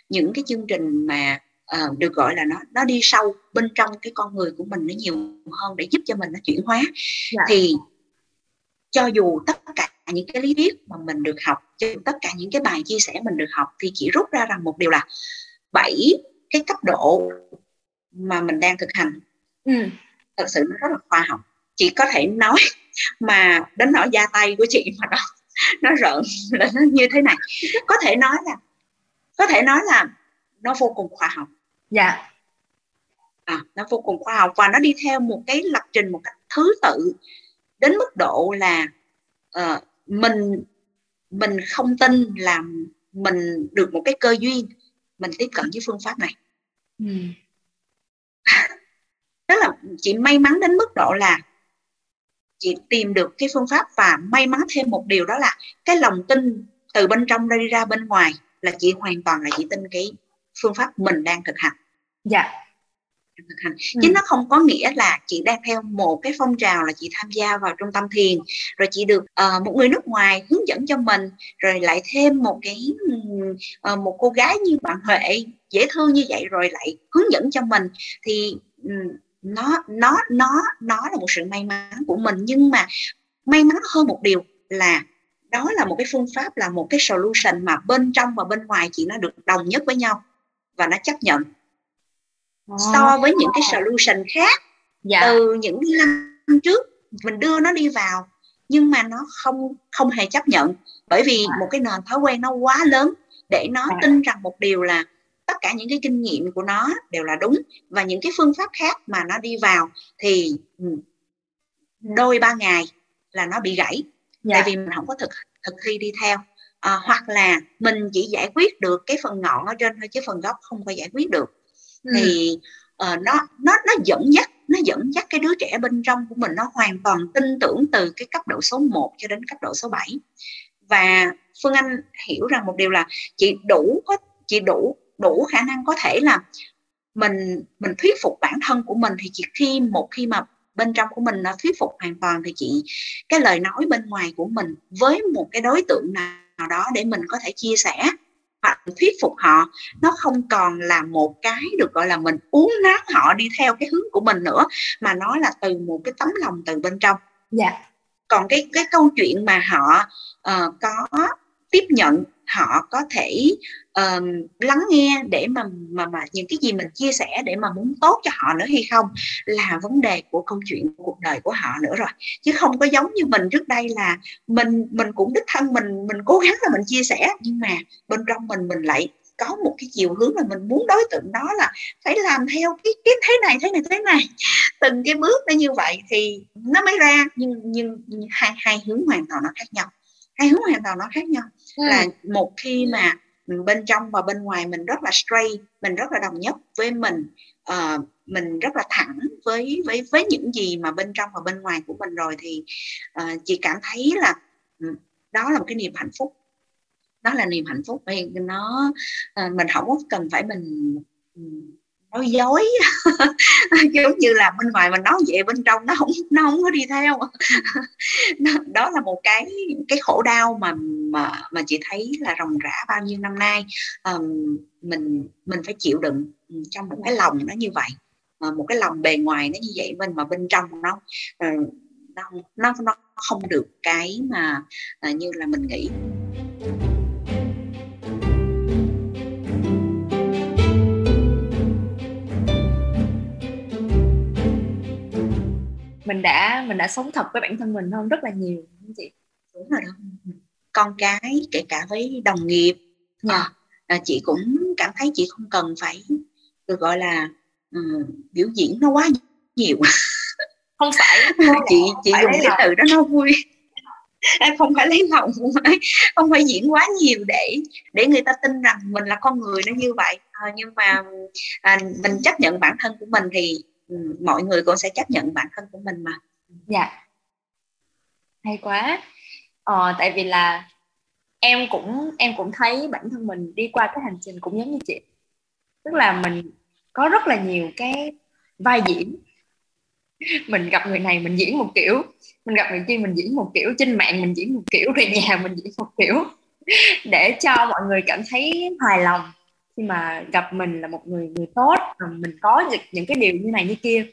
những cái chương trình mà uh, được gọi là nó nó đi sâu bên trong cái con người của mình nó nhiều hơn để giúp cho mình nó chuyển hóa dạ. thì cho dù tất cả những cái lý thuyết mà mình được học cho tất cả những cái bài chia sẻ mình được học thì chỉ rút ra rằng một điều là bảy cái cấp độ mà mình đang thực hành. Ừ. thật sự nó rất là khoa học. Chị có thể nói mà đến nỗi da tay của chị mà nó nó rợn là nó như thế này. Có thể nói là có thể nói là nó vô cùng khoa học. Dạ. À, nó vô cùng khoa học và nó đi theo một cái lập trình một cách thứ tự đến mức độ là uh, mình mình không tin là mình được một cái cơ duyên mình tiếp cận với phương pháp này. Ừ. tức là chị may mắn đến mức độ là chị tìm được cái phương pháp và may mắn thêm một điều đó là cái lòng tin từ bên trong ra đi ra bên ngoài là chị hoàn toàn là chị tin cái phương pháp mình đang thực hành. Dạ thực hành. Ừ. chứ nó không có nghĩa là chị đang theo một cái phong trào là chị tham gia vào trung tâm thiền rồi chị được uh, một người nước ngoài hướng dẫn cho mình rồi lại thêm một cái uh, một cô gái như bạn Huệ dễ thương như vậy rồi lại hướng dẫn cho mình. Thì um, nó nó nó nó là một sự may mắn của mình nhưng mà may mắn hơn một điều là đó là một cái phương pháp là một cái solution mà bên trong và bên ngoài chị nó được đồng nhất với nhau và nó chấp nhận so với những cái solution khác dạ. từ những năm trước mình đưa nó đi vào nhưng mà nó không không hề chấp nhận bởi vì à. một cái nền thói quen nó quá lớn để nó à. tin rằng một điều là tất cả những cái kinh nghiệm của nó đều là đúng và những cái phương pháp khác mà nó đi vào thì ừ, đôi ba ngày là nó bị gãy dạ. tại vì mình không có thực thực thi đi theo à, hoặc là mình chỉ giải quyết được cái phần ngọn ở trên thôi chứ phần gốc không có giải quyết được ừ. thì uh, nó nó nó dẫn dắt nó dẫn dắt cái đứa trẻ bên trong của mình nó hoàn toàn tin tưởng từ cái cấp độ số 1 cho đến cấp độ số 7 và Phương Anh hiểu rằng một điều là chị đủ có chị đủ đủ khả năng có thể là mình mình thuyết phục bản thân của mình thì chỉ khi một khi mà bên trong của mình nó thuyết phục hoàn toàn thì chị cái lời nói bên ngoài của mình với một cái đối tượng nào đó để mình có thể chia sẻ thuyết phục họ nó không còn là một cái được gọi là mình uống nát họ đi theo cái hướng của mình nữa mà nó là từ một cái tấm lòng từ bên trong. Dạ. Còn cái cái câu chuyện mà họ uh, có tiếp nhận họ có thể um, lắng nghe để mà mà mà những cái gì mình chia sẻ để mà muốn tốt cho họ nữa hay không là vấn đề của câu chuyện của cuộc đời của họ nữa rồi. Chứ không có giống như mình trước đây là mình mình cũng đích thân mình mình cố gắng là mình chia sẻ nhưng mà bên trong mình mình lại có một cái chiều hướng là mình muốn đối tượng đó là phải làm theo cái cái thế này thế này thế này. Từng cái bước nó như vậy thì nó mới ra nhưng nhưng hai hai hướng hoàn toàn nó khác nhau hai hướng hoàn toàn nó khác nhau. Ừ. là một khi mà bên trong và bên ngoài mình rất là straight mình rất là đồng nhất với mình uh, mình rất là thẳng với với với những gì mà bên trong và bên ngoài của mình rồi thì uh, chị cảm thấy là ừ, đó là một cái niềm hạnh phúc. Đó là niềm hạnh phúc. Nó uh, mình không có cần phải mình ừ, nói dối giống như là bên ngoài mình nói vậy bên trong nó không nó không có đi theo. Đó là một cái cái khổ đau mà mà mà chị thấy là ròng rã bao nhiêu năm nay. Um, mình mình phải chịu đựng trong một cái lòng nó như vậy một cái lòng bề ngoài nó như vậy mình mà bên trong nó ờ, nó nó nó không được cái mà à, như là mình nghĩ. Mình đã mình đã sống thật với bản thân mình hơn rất là nhiều chị? Đúng rồi đó. Con cái kể cả với đồng nghiệp yeah. Dạ. à, chị cũng cảm thấy chị không cần phải được gọi là um, biểu diễn nó quá nhiều. Không phải. Chị chị dùng cái từ đó nó vui. Không phải lấy lòng không phải không phải diễn quá nhiều để để người ta tin rằng mình là con người nó như vậy. À, nhưng mà à, mình chấp nhận bản thân của mình thì mọi người cũng sẽ chấp nhận bản thân của mình mà. Dạ. Hay quá. Ờ, tại vì là em cũng em cũng thấy bản thân mình đi qua cái hành trình cũng giống như chị. Tức là mình có rất là nhiều cái vai diễn. Mình gặp người này mình diễn một kiểu mình gặp người kia mình diễn một kiểu trên mạng mình diễn một kiểu về nhà mình diễn một kiểu. Để cho mọi người cảm thấy hài lòng khi mà gặp mình là một người người tốt mình có những, những cái điều như này như kia.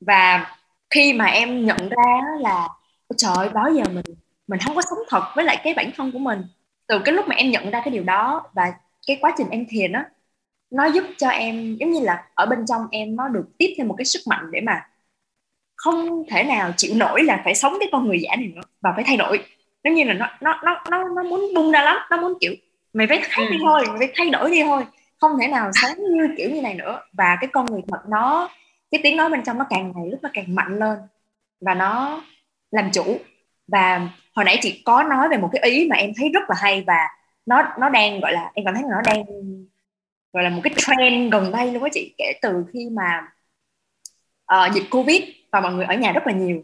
Và khi mà em nhận ra là trời đó giờ mình mình không có sống thật với lại cái bản thân của mình. Từ cái lúc mà em nhận ra cái điều đó và cái quá trình em thiền á nó giúp cho em giống như là ở bên trong em nó được tiếp thêm một cái sức mạnh để mà không thể nào chịu nổi là phải sống cái con người giả này nữa và phải thay đổi. Giống như là nó nó nó nó nó muốn bung ra lắm nó muốn kiểu mày phải đi ừ. thôi mày phải thay đổi đi thôi không thể nào sống như kiểu như này nữa. Và cái con người thật nó cái tiếng nói bên trong nó càng ngày lúc nó càng mạnh lên và nó làm chủ. Và hồi nãy chị có nói về một cái ý mà em thấy rất là hay và nó nó đang gọi là em cảm thấy là nó đang gọi là một cái trend gần đây luôn á chị. Kể từ khi mà uh, dịch covid và mọi người ở nhà rất là nhiều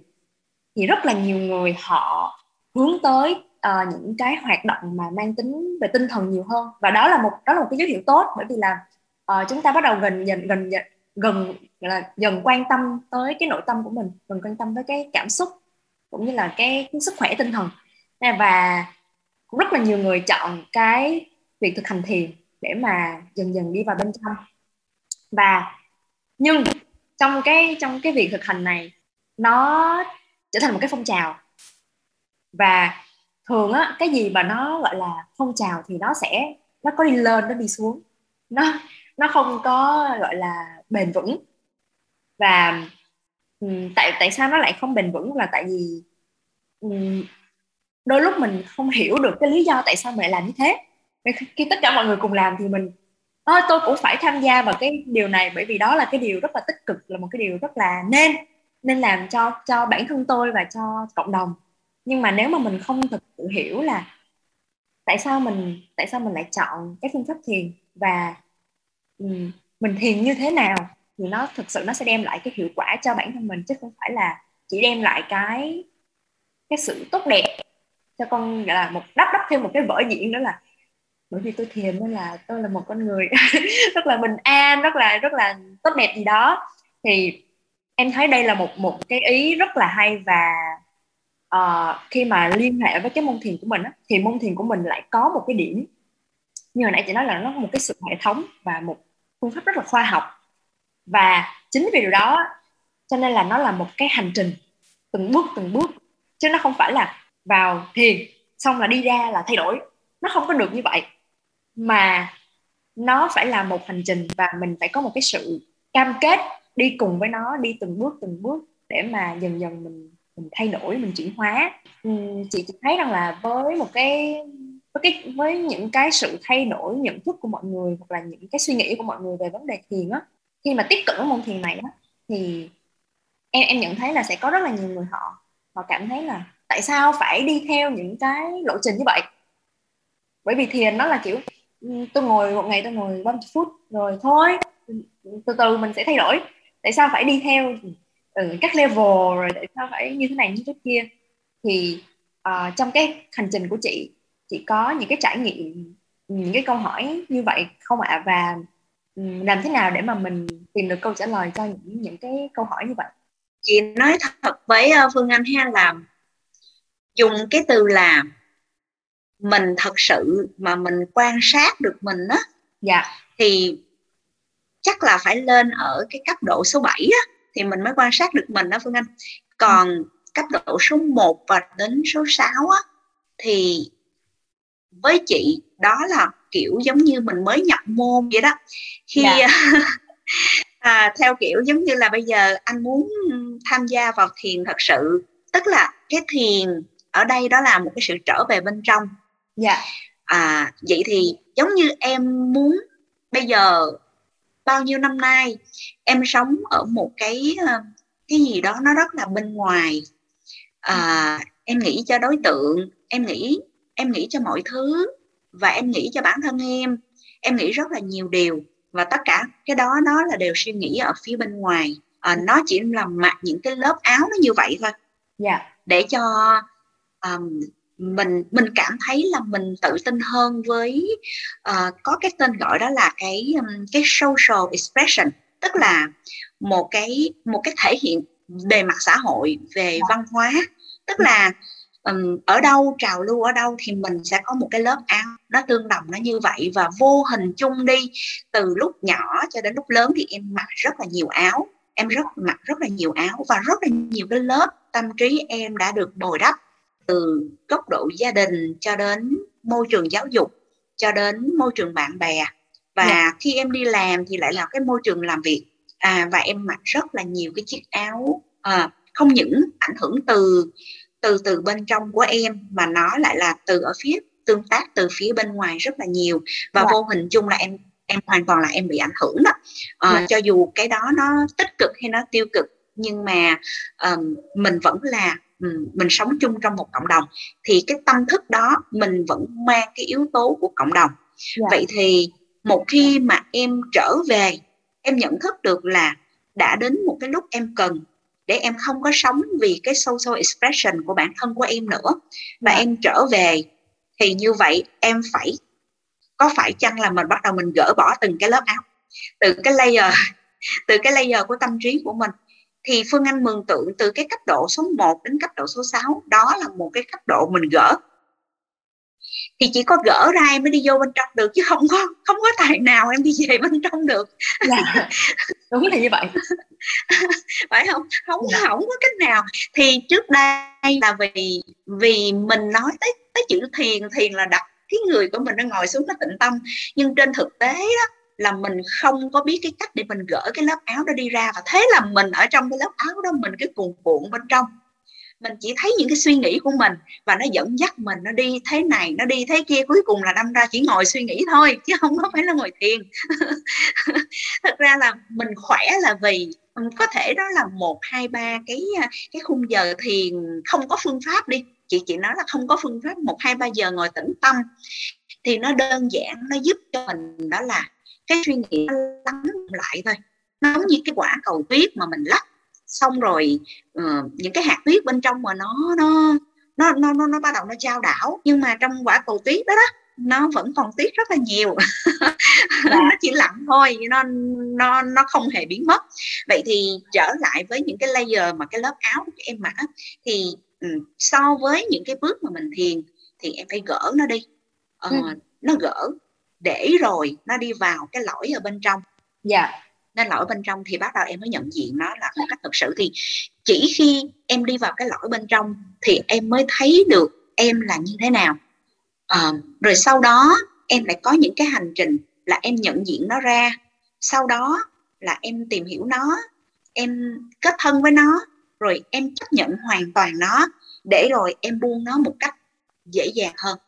thì rất là nhiều người họ hướng tới uh, những cái hoạt động mà mang tính về tinh thần nhiều hơn. Và đó là một đó là một cái dấu hiệu tốt bởi vì là uh, chúng ta bắt đầu gần dần gần gần là dần quan tâm tới cái nội tâm của mình dần quan tâm tới cái cảm xúc cũng như là cái, cái sức khỏe tinh thần. Và cũng rất là nhiều người chọn cái việc thực hành thiền để mà dần dần đi vào bên trong. Và nhưng trong cái trong cái việc thực hành này nó trở thành một cái phong trào. Và thường á cái gì mà nó gọi là phong trào thì nó sẽ nó có đi lên nó đi xuống. Nó nó không có gọi là bền vững. Và um, tại tại sao nó lại không bền vững là tại vì um, đôi lúc mình không hiểu được cái lý do tại sao mình lại làm như thế. Khi tất cả mọi người cùng làm thì mình Ôi, tôi cũng phải tham gia vào cái điều này bởi vì đó là cái điều rất là tích cực là một cái điều rất là nên nên làm cho cho bản thân tôi và cho cộng đồng nhưng mà nếu mà mình không thực sự hiểu là tại sao mình tại sao mình lại chọn cái phương pháp thiền và um, mình thiền như thế nào thì nó thực sự nó sẽ đem lại cái hiệu quả cho bản thân mình chứ không phải là chỉ đem lại cái cái sự tốt đẹp cho con gọi là một đắp đắp thêm một cái vở diễn đó là bởi vì tôi thiền nên là tôi là một con người rất là bình an rất là rất là tốt đẹp gì đó. Thì em thấy đây là một một cái ý rất là hay và uh, khi mà liên hệ với cái môn thiền của mình á, thì môn thiền của mình lại có một cái điểm như hồi nãy chị nói là nó có một cái sự hệ thống và một phương pháp rất là khoa học. Và chính vì điều đó cho nên là nó là một cái hành trình từng bước từng bước chứ nó không phải là vào thiền xong là đi ra là thay đổi. Nó không có được như vậy mà nó phải là một hành trình và mình phải có một cái sự cam kết đi cùng với nó đi từng bước từng bước để mà dần dần mình mình thay đổi mình chuyển hóa. Chị chỉ thấy rằng là với một cái với cái với những cái sự thay đổi nhận thức của mọi người hoặc là những cái suy nghĩ của mọi người về vấn đề thiền á khi mà tiếp cận với môn thiền này á thì em em nhận thấy là sẽ có rất là nhiều người họ họ cảm thấy là tại sao phải đi theo những cái lộ trình như vậy? Bởi vì thiền nó là kiểu tôi ngồi một ngày tôi ngồi 30 phút rồi thôi từ từ mình sẽ thay đổi. Tại sao phải đi theo ừ, các level rồi tại sao phải như thế này như thế kia. Thì uh, trong cái hành trình của chị chị có những cái trải nghiệm những cái câu hỏi như vậy không ạ? À? và um, làm thế nào để mà mình tìm được câu trả lời cho những những cái câu hỏi như vậy? Chị nói thật với uh, phương anh ha là dùng cái từ là mình thật sự mà mình quan sát được mình á dạ. thì chắc là phải lên ở cái cấp độ số 7 á thì mình mới quan sát được mình đó Phương Anh còn ừ. cấp độ số 1 và đến số 6 á thì với chị đó là kiểu giống như mình mới nhập môn vậy đó khi dạ. à, theo kiểu giống như là bây giờ anh muốn tham gia vào thiền thật sự tức là cái thiền ở đây đó là một cái sự trở về bên trong dạ à vậy thì giống như em muốn bây giờ bao nhiêu năm nay em sống ở một cái ờ, cái gì đó nó rất là bên ngoài à, em nghĩ cho đối tượng em nghĩ em nghĩ cho mọi thứ và em nghĩ cho bản thân em em nghĩ rất là nhiều điều và tất cả cái đó nó là đều suy nghĩ ở phía bên ngoài à, nó chỉ làm mặc những cái lớp áo nó như vậy thôi yeah. Dạ. để cho um, mình mình cảm thấy là mình tự tin hơn với uh, có cái tên gọi đó là cái um, cái social expression tức là một cái một cái thể hiện bề mặt xã hội về dạ. văn hóa. Tức là um, ở đâu trào lưu ở đâu thì mình sẽ có một cái lớp áo nó tương đồng nó như vậy và vô hình chung đi. Từ lúc nhỏ cho đến lúc lớn thì em mặc rất là nhiều áo em rất mặc rất là nhiều áo và rất là nhiều cái lớp tâm trí em đã được bồi đắp từ góc độ gia đình cho đến môi trường giáo dục cho đến môi trường bạn bè và yeah. Dạ. khi em đi làm thì lại là cái môi trường làm việc à, và em mặc rất là nhiều cái chiếc áo à, không những ảnh hưởng từ từ từ bên trong của em mà nó lại là từ ở phía tương tác từ phía bên ngoài rất là nhiều và yeah. Dạ. vô hình chung là em em hoàn toàn là em bị ảnh hưởng đó à, yeah. Dạ. cho dù cái đó nó tích cực hay nó tiêu cực nhưng mà um, mình vẫn là mình sống chung trong một cộng đồng thì cái tâm thức đó mình vẫn mang cái yếu tố của cộng đồng yeah. Dạ. vậy thì một khi mà em trở về em nhận thức được là đã đến một cái lúc em cần để em không có sống vì cái social expression của bản thân của em nữa và yeah. Dạ. em trở về thì như vậy em phải có phải chăng là mình bắt đầu mình gỡ bỏ từng cái lớp áo từ cái layer từ cái layer của tâm trí của mình thì Phương Anh mường tượng từ cái cấp độ số 1 đến cấp độ số 6 đó là một cái cấp độ mình gỡ. Thì chỉ có gỡ ra em mới đi vô bên trong được chứ không có không có tài nào em đi về bên trong được. Dạ, đúng là như vậy. Phải không? Không dạ. không có cách nào. Thì trước đây là vì vì mình nói tới tới chữ thiền thiền là đặt cái người của mình nó ngồi xuống nó tịnh tâm. Nhưng trên thực tế đó là mình không có biết cái cách để mình gỡ cái lớp áo đó đi ra và thế là mình ở trong cái lớp áo đó mình cái cuồn cuộn bên trong. Mình chỉ thấy những cái suy nghĩ của mình và nó dẫn dắt mình, nó đi thế này, nó đi thế kia, cuối cùng là đâm ra chỉ ngồi suy nghĩ thôi, chứ không có phải là ngồi thiền. Thật ra là mình khỏe là vì ừ, có thể đó là một, hai, ba cái à, cái khung giờ thiền không có phương pháp đi. Chị chị nói là không có phương pháp, một, hai, ba giờ ngồi tĩnh tâm thì nó đơn giản, nó giúp cho mình đó là cái suy nghĩ lắng lại thôi. Nó giống như cái quả cầu tuyết mà mình lắc xong rồi uh, những cái hạt tuyết bên trong mà nó nó nó nó nó, nó bắt đầu nó trao đảo. Nhưng mà trong quả cầu tuyết đó đó nó vẫn còn tuyết rất là nhiều. Dạ. nó chỉ lặng thôi nó nó nó không hề biến mất. Vậy thì trở lại với những cái layer mà cái lớp áo của em mặc thì um, so với những cái bước mà mình thiền thì em phải gỡ nó đi. Uh, ừ. nó gỡ để rồi nó đi vào cái lõi ở bên trong. Dạ. Yeah nên lõi bên trong thì bắt đầu em mới nhận diện nó là một cách thực sự. Thì chỉ khi em đi vào cái lõi bên trong thì em mới thấy được em là như thế nào. À, rồi sau đó em lại có những cái hành trình là em nhận diện nó ra. Sau đó là em tìm hiểu nó em kết thân với nó rồi em chấp nhận hoàn toàn nó để rồi em buông nó một cách dễ dàng hơn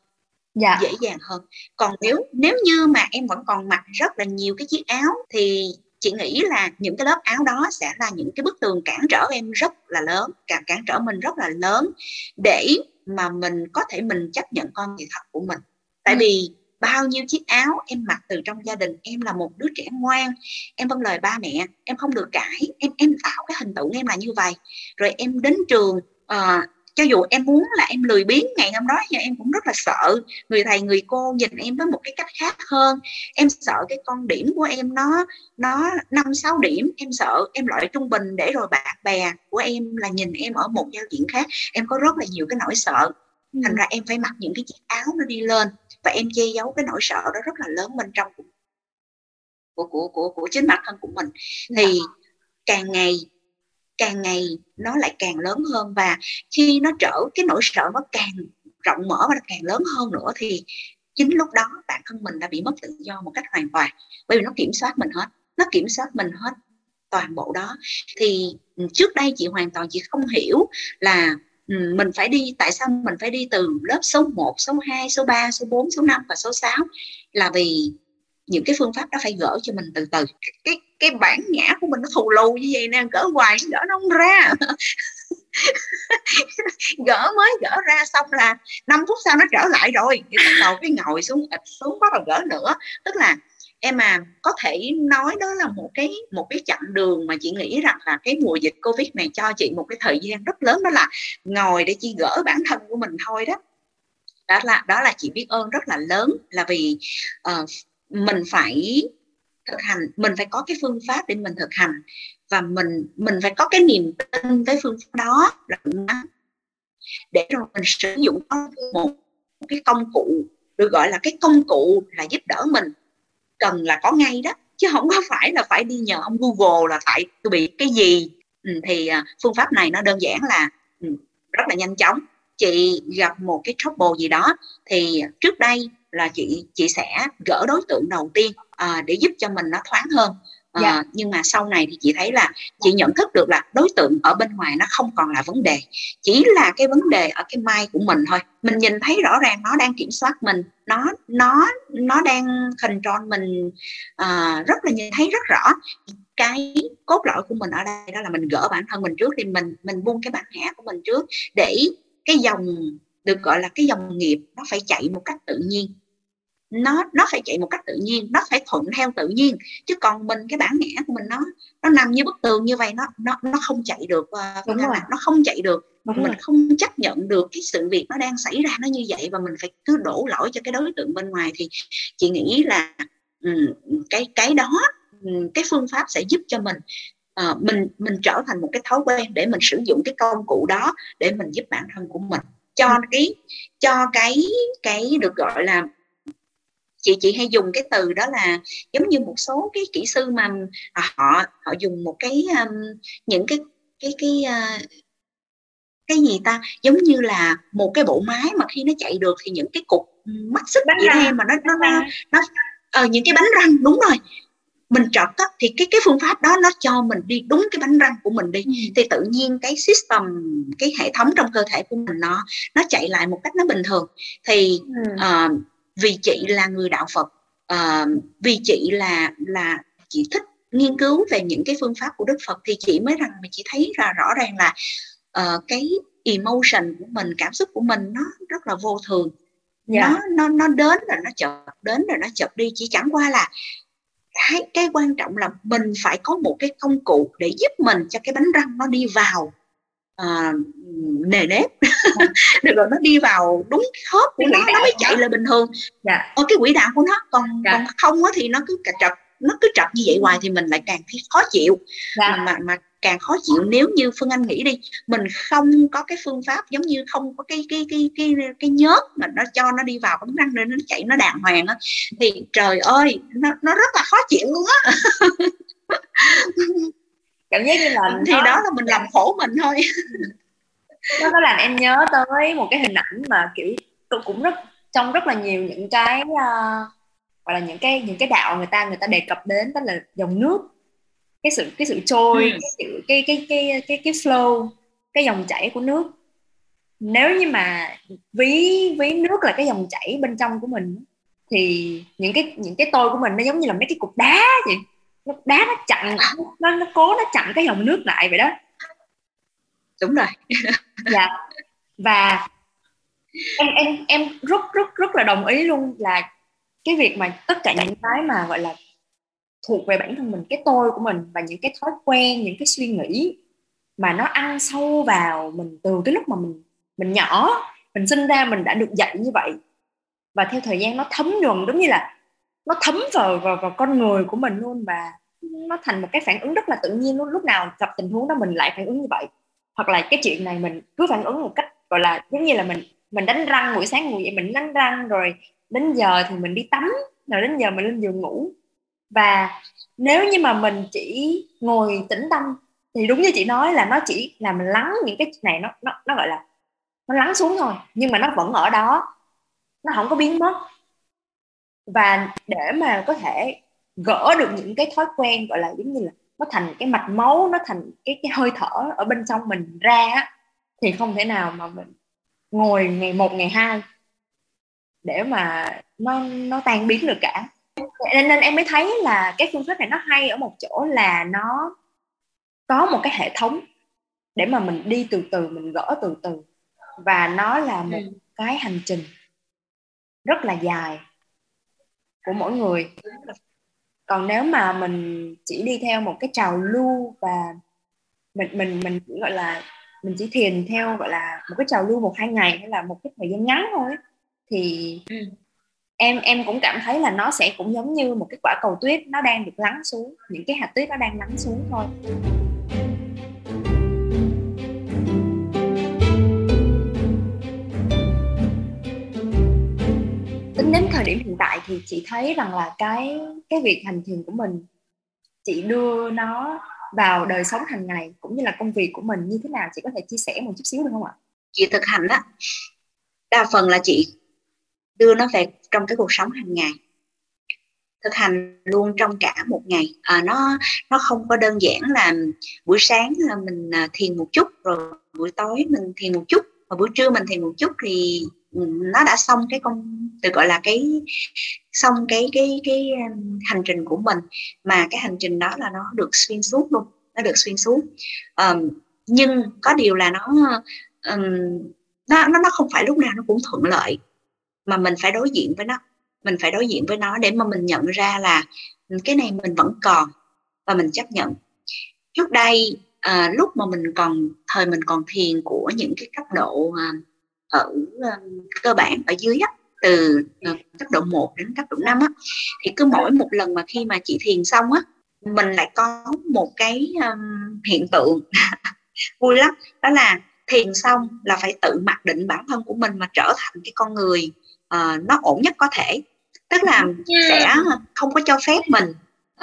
dạ. dễ dàng hơn còn nếu nếu như mà em vẫn còn mặc rất là nhiều cái chiếc áo thì chị nghĩ là những cái lớp áo đó sẽ là những cái bức tường cản trở em rất là lớn cản cản trở mình rất là lớn để mà mình có thể mình chấp nhận con người thật của mình tại ừ. vì bao nhiêu chiếc áo em mặc từ trong gia đình em là một đứa trẻ ngoan em vâng lời ba mẹ em không được cãi em em tạo cái hình tượng em là như vậy rồi em đến trường uh, cho dù em muốn là em lười biếng ngày hôm đó nhưng em cũng rất là sợ. Người thầy người cô nhìn em với một cái cách khác hơn. Em sợ cái con điểm của em nó nó năm sáu điểm. Em sợ em loại trung bình để rồi bạn bè của em là nhìn em ở một giao diện khác. Em có rất là nhiều cái nỗi sợ. Ừ. thành ra em phải mặc những cái chiếc áo nó đi lên và em che giấu cái nỗi sợ đó rất là lớn bên trong của của của của, của chính bản thân của mình. Thì dạ. càng ngày càng ngày nó lại càng lớn hơn và khi nó trở cái nỗi sợ nó càng rộng mở và nó càng lớn hơn nữa thì chính lúc đó bản thân mình đã bị mất tự do một cách hoàn toàn. Bởi vì nó kiểm soát mình hết nó kiểm soát mình hết toàn bộ đó. Thì ừ, trước đây chị hoàn toàn chị không hiểu là ừ, mình phải đi tại sao mình phải đi từ lớp số 1, số 2, số 3, số 4, số 5 và số 6 là vì những cái phương pháp đó phải gỡ cho mình từ từ. Cái cái bản ngã của mình nó thù lù như vậy nè gỡ hoài gỡ nó không ra. Gỡ mới gỡ ra xong là 5 phút sau nó trở lại rồi. Thì bắt đầu cái ngồi xuống xuống bắt đầu gỡ nữa. Tức là em à có thể nói đó là một cái một cái chặng đường mà chị nghĩ rằng là cái mùa dịch covid này cho chị một cái thời gian rất lớn đó là ngồi để chị gỡ bản thân của mình thôi đó. Đó là đó là chị biết ơn rất là lớn là vì uh, mình phải thực hành mình phải có cái phương pháp để mình thực hành. Và mình mình phải có cái niềm tin với phương pháp đó là để rồi mình sử dụng một, một cái công cụ được gọi là cái công cụ là giúp đỡ mình. Cần là có ngay đó chứ không có phải là phải đi nhờ ông Google là phải tôi bị cái gì. Ừ, thì à, phương pháp này nó đơn giản là ừ, rất là nhanh chóng. Chị gặp một cái trouble gì đó thì trước đây là chị chị sẽ gỡ đối tượng đầu tiên à, để giúp cho mình nó thoáng hơn. À, dạ. nhưng mà sau này thì chị thấy là chị nhận thức được là đối tượng ở bên ngoài nó không còn là vấn đề chỉ là cái vấn đề ở cái mai của mình thôi. Mình nhìn thấy rõ ràng nó đang kiểm soát mình nó nó nó đang control mình à, rất là nhìn thấy rất rõ. Cái cốt lõi của mình ở đây đó là mình gỡ bản thân mình trước thì mình mình buông cái bản ngã của mình trước để cái dòng được gọi là cái dòng nghiệp nó phải chạy một cách tự nhiên nó nó phải chạy một cách tự nhiên nó phải thuận theo tự nhiên chứ còn mình cái bản ngã của mình nó nó nằm như bức tường như vậy nó nó nó không chạy được uh, Đúng rồi. nó không chạy được Đúng mình rồi. không chấp nhận được cái sự việc nó đang xảy ra nó như vậy và mình phải cứ đổ lỗi cho cái đối tượng bên ngoài thì chị nghĩ là um, cái cái đó cái phương pháp sẽ giúp cho mình uh, mình mình trở thành một cái thói quen để mình sử dụng cái công cụ đó để mình giúp bản thân của mình cho ừ. cái cho cái cái được gọi là chị chị hay dùng cái từ đó là giống như một số cái kỹ sư mà họ họ dùng một cái um, những cái cái cái uh, cái gì ta? Giống như là một cái bộ máy mà khi nó chạy được thì những cái cục mắt xích gì đây mà nó nó nó, nó ờ, những cái bánh răng đúng rồi. Mình chọn cấp thì cái cái phương pháp đó nó cho mình đi đúng cái bánh răng của mình đi. Ừ. thì tự nhiên cái system cái hệ thống trong cơ thể của mình nó nó chạy lại một cách nó bình thường. Thì ừ. uh, vì chị là người đạo Phật uh, vì chị là là chị thích nghiên cứu về những cái phương pháp của Đức Phật thì chị mới rằng mà chị thấy là rõ ràng là uh, cái emotion của mình cảm xúc của mình nó rất là vô thường yeah. Dạ. nó nó nó đến rồi nó chợt đến rồi nó chợt đi chỉ chẳng qua là cái cái quan trọng là mình phải có một cái công cụ để giúp mình cho cái bánh răng nó đi vào uh, nề nếp được rồi nó đi vào đúng khớp của nó nó mới chạy là bình thường dạ. ở cái quỹ đạo của nó còn dạ. còn không á thì nó cứ cà trật nó cứ trật như vậy hoài thì mình lại càng thấy khó chịu dạ. mà, mà mà càng khó chịu nếu như phương anh nghĩ đi mình không có cái phương pháp giống như không có cái cái cái cái cái nhớt mà nó cho nó đi vào cái răng nên nó chạy nó đàng hoàng á thì trời ơi nó nó rất là khó chịu luôn á cảm giác như là thì nó... đó là mình làm khổ mình thôi. Nó có làm em nhớ tới một cái hình ảnh mà kiểu tôi cũng rất trong rất là nhiều những cái uh, gọi là những cái những cái đạo người ta người ta đề cập đến đó là dòng nước. Cái sự cái sự trôi ừ. cái, sự, cái cái cái cái cái flow cái dòng chảy của nước. Nếu như mà ví ví nước là cái dòng chảy bên trong của mình thì những cái những cái tôi của mình nó giống như là mấy cái cục đá vậy nó đá nó chặn nó nó cố nó chặn cái dòng nước lại vậy đó. Đúng rồi. Dạ. Và em em em rất rất rất là đồng ý luôn là cái việc mà tất cả những cái mà gọi là thuộc về bản thân mình cái tôi của mình và những cái thói quen những cái suy nghĩ mà nó ăn sâu vào mình từ cái lúc mà mình mình nhỏ mình sinh ra mình đã được dạy như vậy. Và theo thời gian nó thấm nhuần giống như là nó thấm vào vào, vào con người của mình luôn và nó thành một cái phản ứng rất là tự nhiên luôn. Lúc nào gặp tình huống đó mình lại phản ứng như vậy. Hoặc là cái chuyện này mình cứ phản ứng một cách gọi là giống như là mình mình đánh răng buổi sáng ngủ dậy mình đánh răng rồi đến giờ thì mình đi tắm rồi đến giờ mình lên giường ngủ. Và nếu như mà mình chỉ ngồi tĩnh tâm thì đúng như chị nói là nó chỉ làm lắng những cái này nó nó nó gọi là nó lắng xuống thôi. Nhưng mà nó vẫn ở đó. Nó không có biến mất và để mà có thể gỡ được những cái thói quen gọi là giống như là nó thành cái mạch máu nó thành cái cái hơi thở ở bên trong mình ra á, thì không thể nào mà mình ngồi ngày một ngày hai để mà nó nó tan biến được cả. Nên, nên em mới thấy là cái phương pháp này nó hay ở một chỗ là nó có một cái hệ thống để mà mình đi từ từ mình gỡ từ từ. Và nó là một ừ. cái hành trình rất là dài của mỗi người còn nếu mà mình chỉ đi theo một cái trào lưu và mình mình mình chỉ gọi là mình chỉ thiền theo gọi là một cái trào lưu một hai ngày hay là một cái thời gian ngắn thôi thì ừ. em em cũng cảm thấy là nó sẽ cũng giống như một cái quả cầu tuyết nó đang được lắng xuống những cái hạt tuyết nó đang lắng xuống thôi tính đến thời điểm hiện tại thì chị thấy rằng là cái cái việc hành thiền của mình chị đưa nó vào đời sống hàng ngày cũng như là công việc của mình như thế nào chị có thể chia sẻ một chút xíu được không ạ? Chị thực hành á đa phần là chị đưa nó về trong cái cuộc sống hàng ngày. Thực hành luôn trong cả một ngày. À, nó nó không có đơn giản là buổi sáng là mình à, thiền một chút rồi buổi tối mình thiền một chút và buổi trưa mình thiền một chút thì nó đã xong cái công từ gọi là cái xong cái cái cái um, hành trình của mình. Mà cái hành trình đó là nó được xuyên suốt luôn nó được xuyên suốt. Um, nhưng có điều là nó um, nó nó nó không phải lúc nào nó cũng thuận lợi. Mà mình phải đối diện với nó mình phải đối diện với nó để mà mình nhận ra là ừ, cái này mình vẫn còn và mình chấp nhận. Trước đây à, lúc mà mình còn thời mình còn thiền của những cái cấp độ à, ở um, cơ bản ở dưới á, từ uh, cấp độ 1 đến cấp độ 5 á. Thì cứ mỗi một lần mà khi mà chị thiền xong á mình lại có một cái um, hiện tượng vui lắm đó là thiền xong là phải tự mặc định bản thân của mình mà trở thành cái con người uh, nó ổn nhất có thể. Tức là sẽ không có cho phép mình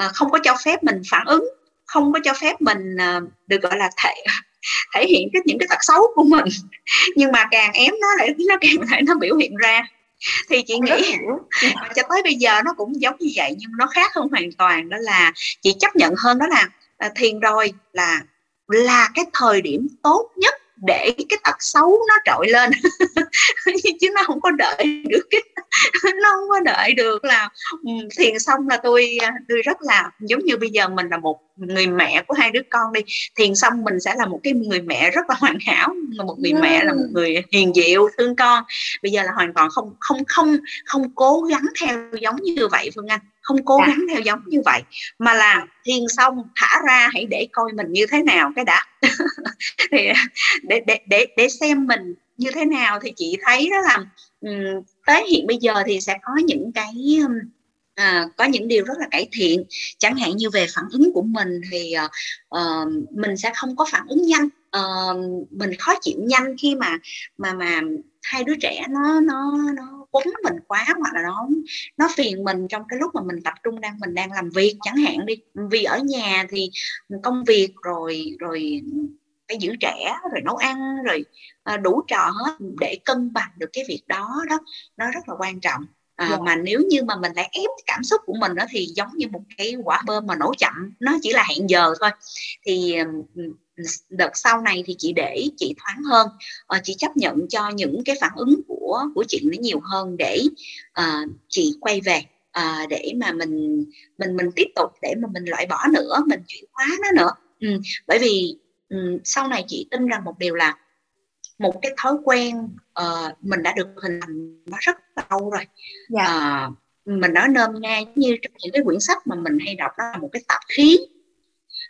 uh, không có cho phép mình phản ứng không có cho phép mình uh, được gọi là thể thể hiện cái những cái tật xấu của mình. Nhưng mà càng ém nó lại nó càng lại nó biểu hiện ra. Thì chị nghĩ cho tới bây giờ nó cũng giống như vậy nhưng nó khác hơn hoàn toàn đó là chị chấp nhận hơn đó là, là thiền rồi là là cái thời điểm tốt nhất để cái tật xấu nó trội lên. Chứ nó không có đợi được cái nó không có đợi được là ừ, thiền xong là tôi tôi rất là giống như bây giờ mình là một người mẹ của hai đứa con đi thiền xong mình sẽ là một cái người mẹ rất là hoàn hảo. Một người mẹ là một người hiền diệu thương con. Bây giờ là hoàn toàn không không không không cố gắng theo giống như vậy phương anh không cố dạ. gắng theo giống như vậy. Mà là thiền xong thả ra hãy để coi mình như thế nào cái đã. Thì để để để để xem mình như thế nào thì chị thấy đó là um, tới hiện bây giờ thì sẽ có những cái um, à, có những điều rất là cải thiện. Chẳng hạn như về phản ứng của mình thì uh, mình sẽ không có phản ứng nhanh. Uh, mình khó chịu nhanh khi mà mà mà hai đứa trẻ nó nó nó quấn mình quá hoặc là nó nó phiền mình trong cái lúc mà mình tập trung đang mình đang làm việc chẳng hạn đi vì ở nhà thì công việc rồi rồi phải giữ trẻ rồi nấu ăn rồi à, đủ trò hết để cân bằng được cái việc đó đó nó rất là quan trọng à, yeah. Dạ. mà nếu như mà mình lại ép cảm xúc của mình đó thì giống như một cái quả bơm mà nổ chậm nó chỉ là hẹn giờ thôi thì đợt sau này thì chị để chị thoáng hơn. À, chị chấp nhận cho những cái phản ứng của của chị nó nhiều hơn để à, chị quay về à, để mà mình mình mình tiếp tục để mà mình loại bỏ nữa mình chuyển hóa nó nữa. Ừ, bởi vì ừ, sau này chị tin rằng một điều là một cái thói quen uh, mình đã được hình thành nó rất lâu rồi. Dạ. uh, mình nói nôm na như trong những cái quyển sách mà mình hay đọc đó là một cái tạp khí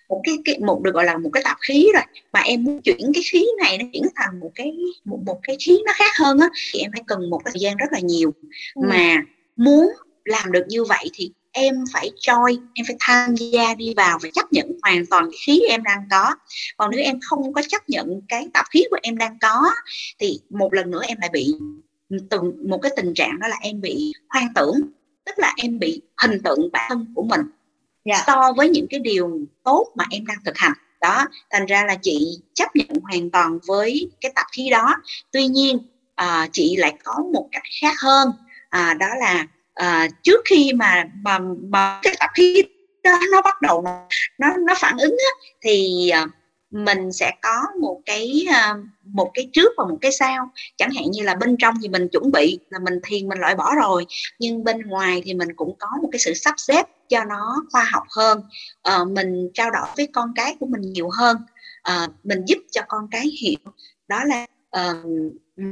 một cái, cái một được gọi là một cái tạp khí rồi. Mà em muốn chuyển cái khí này nó chuyển thành một cái một, một cái khí nó khác hơn á thì em phải cần một cái thời gian rất là nhiều. Ừ. mà muốn làm được như vậy thì em phải choi em phải tham gia đi vào và chấp nhận hoàn toàn cái khí em đang có. Còn nếu em không có chấp nhận cái tạp khí của em đang có thì một lần nữa em lại bị từng một cái tình trạng đó là em bị hoang tưởng. Tức là em bị hình tượng bản thân của mình yeah. Dạ. so với những cái điều tốt mà em đang thực hành đó thành ra là chị chấp nhận hoàn toàn với cái tạp khí đó tuy nhiên à, chị lại có một cách khác hơn à, đó là à, trước khi mà mà mà cái tạp khí đó nó bắt đầu nó nó phản ứng á, thì à, mình sẽ có một cái à, một cái trước và một cái sau. Chẳng hạn như là bên trong thì mình chuẩn bị là mình thiền mình loại bỏ rồi nhưng bên ngoài thì mình cũng có một cái sự sắp xếp cho nó khoa học hơn. À, mình trao đổi với con cái của mình nhiều hơn à, mình giúp cho con cái hiểu. Đó là uh,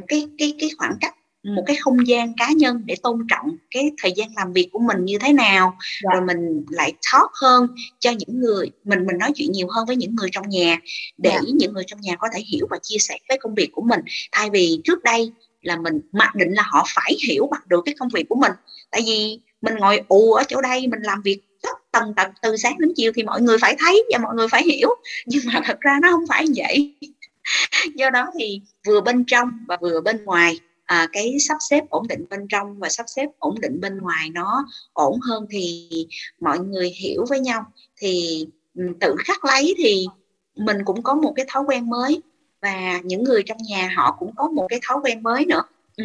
cái cái cái khoảng cách một cái không gian cá nhân để tôn trọng cái thời gian làm việc của mình như thế nào dạ. rồi mình lại talk hơn cho những người mình mình nói chuyện nhiều hơn với những người trong nhà để dạ. những người trong nhà có thể hiểu và chia sẻ với công việc của mình thay vì trước đây là mình mặc định là họ phải hiểu bằng được cái công việc của mình tại vì mình ngồi ù ở chỗ đây mình làm việc rất tầng tật từ sáng đến chiều thì mọi người phải thấy và mọi người phải hiểu nhưng mà thật ra nó không phải vậy do đó thì vừa bên trong và vừa bên ngoài à, cái sắp xếp ổn định bên trong và sắp xếp ổn định bên ngoài nó ổn hơn thì mọi người hiểu với nhau. Thì tự khắc lấy thì mình cũng có một cái thói quen mới và những người trong nhà họ cũng có một cái thói quen mới nữa. Ừ.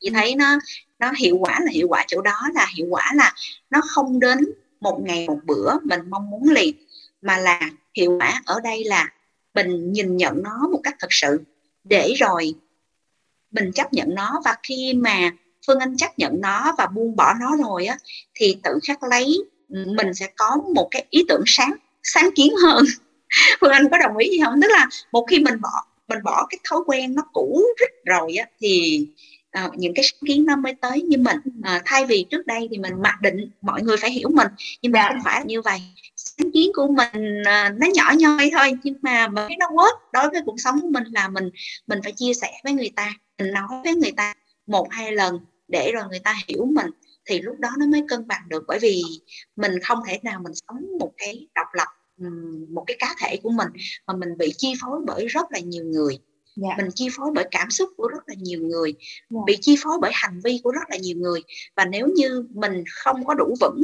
chị thấy nó nó hiệu quả là hiệu quả chỗ đó là hiệu quả là nó không đến một ngày một bữa mình mong muốn liền mà là hiệu quả ở đây là mình nhìn nhận nó một cách thật sự để rồi mình chấp nhận nó và khi mà phương anh chấp nhận nó và buông bỏ nó rồi á thì tự khắc lấy mình sẽ có một cái ý tưởng sáng sáng kiến hơn. Phương anh có đồng ý gì không? Tức là một khi mình bỏ mình bỏ cái thói quen nó cũ rít rồi á thì uh, những cái sáng kiến nó mới tới như mình. Uh, thay vì trước đây thì mình mặc định mọi người phải hiểu mình nhưng mà dạ. không phải như vậy. Sáng kiến của mình uh, nó nhỏ nhoi thôi nhưng mà mình nó work. Đối với cuộc sống của mình là mình mình phải chia sẻ với người ta mình nói với người ta một hai lần để rồi người ta hiểu mình thì lúc đó nó mới cân bằng được bởi vì mình không thể nào mình sống một cái độc lập một cái cá thể của mình mà mình bị chi phối bởi rất là nhiều người yeah. Dạ. mình chi phối bởi cảm xúc của rất là nhiều người yeah. Dạ. bị chi phối bởi hành vi của rất là nhiều người và nếu như mình không có đủ vững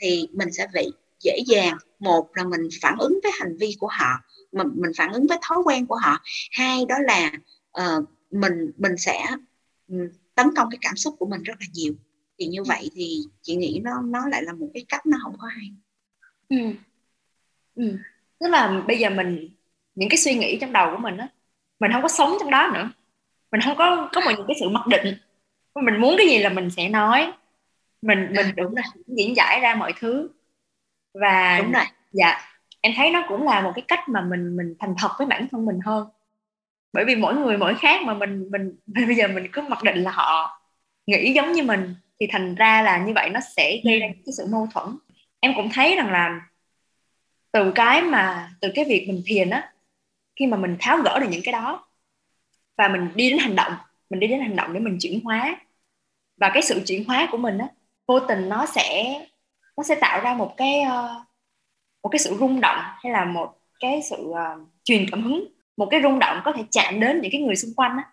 thì mình sẽ bị dễ dàng một là mình phản ứng với hành vi của họ mình mình phản ứng với thói quen của họ hai đó là uh, mình mình sẽ um, tấn công cái cảm xúc của mình rất là nhiều. Thì như vậy thì chị nghĩ nó nó lại là một cái cách nó không có hay. Ừ. Ừ. tức là bây giờ mình những cái suy nghĩ trong đầu của mình á mình không có sống trong đó nữa. Mình không có có một những cái sự mặc định. Mình muốn cái gì là mình sẽ nói. Mình mình đúng là diễn giải ra mọi thứ. Và đúng rồi. dạ em thấy nó cũng là một cái cách mà mình mình thành thật với bản thân mình hơn bởi vì mỗi người mỗi khác mà mình mình bây giờ mình cứ mặc định là họ nghĩ giống như mình thì thành ra là như vậy nó sẽ gây ra ừ. cái sự mâu thuẫn em cũng thấy rằng là từ cái mà từ cái việc mình thiền á khi mà mình tháo gỡ được những cái đó và mình đi đến hành động mình đi đến hành động để mình chuyển hóa và cái sự chuyển hóa của mình á vô tình nó sẽ nó sẽ tạo ra một cái uh, một cái sự rung động hay là một cái sự uh, truyền cảm hứng một cái rung động có thể chạm đến những cái người xung quanh á.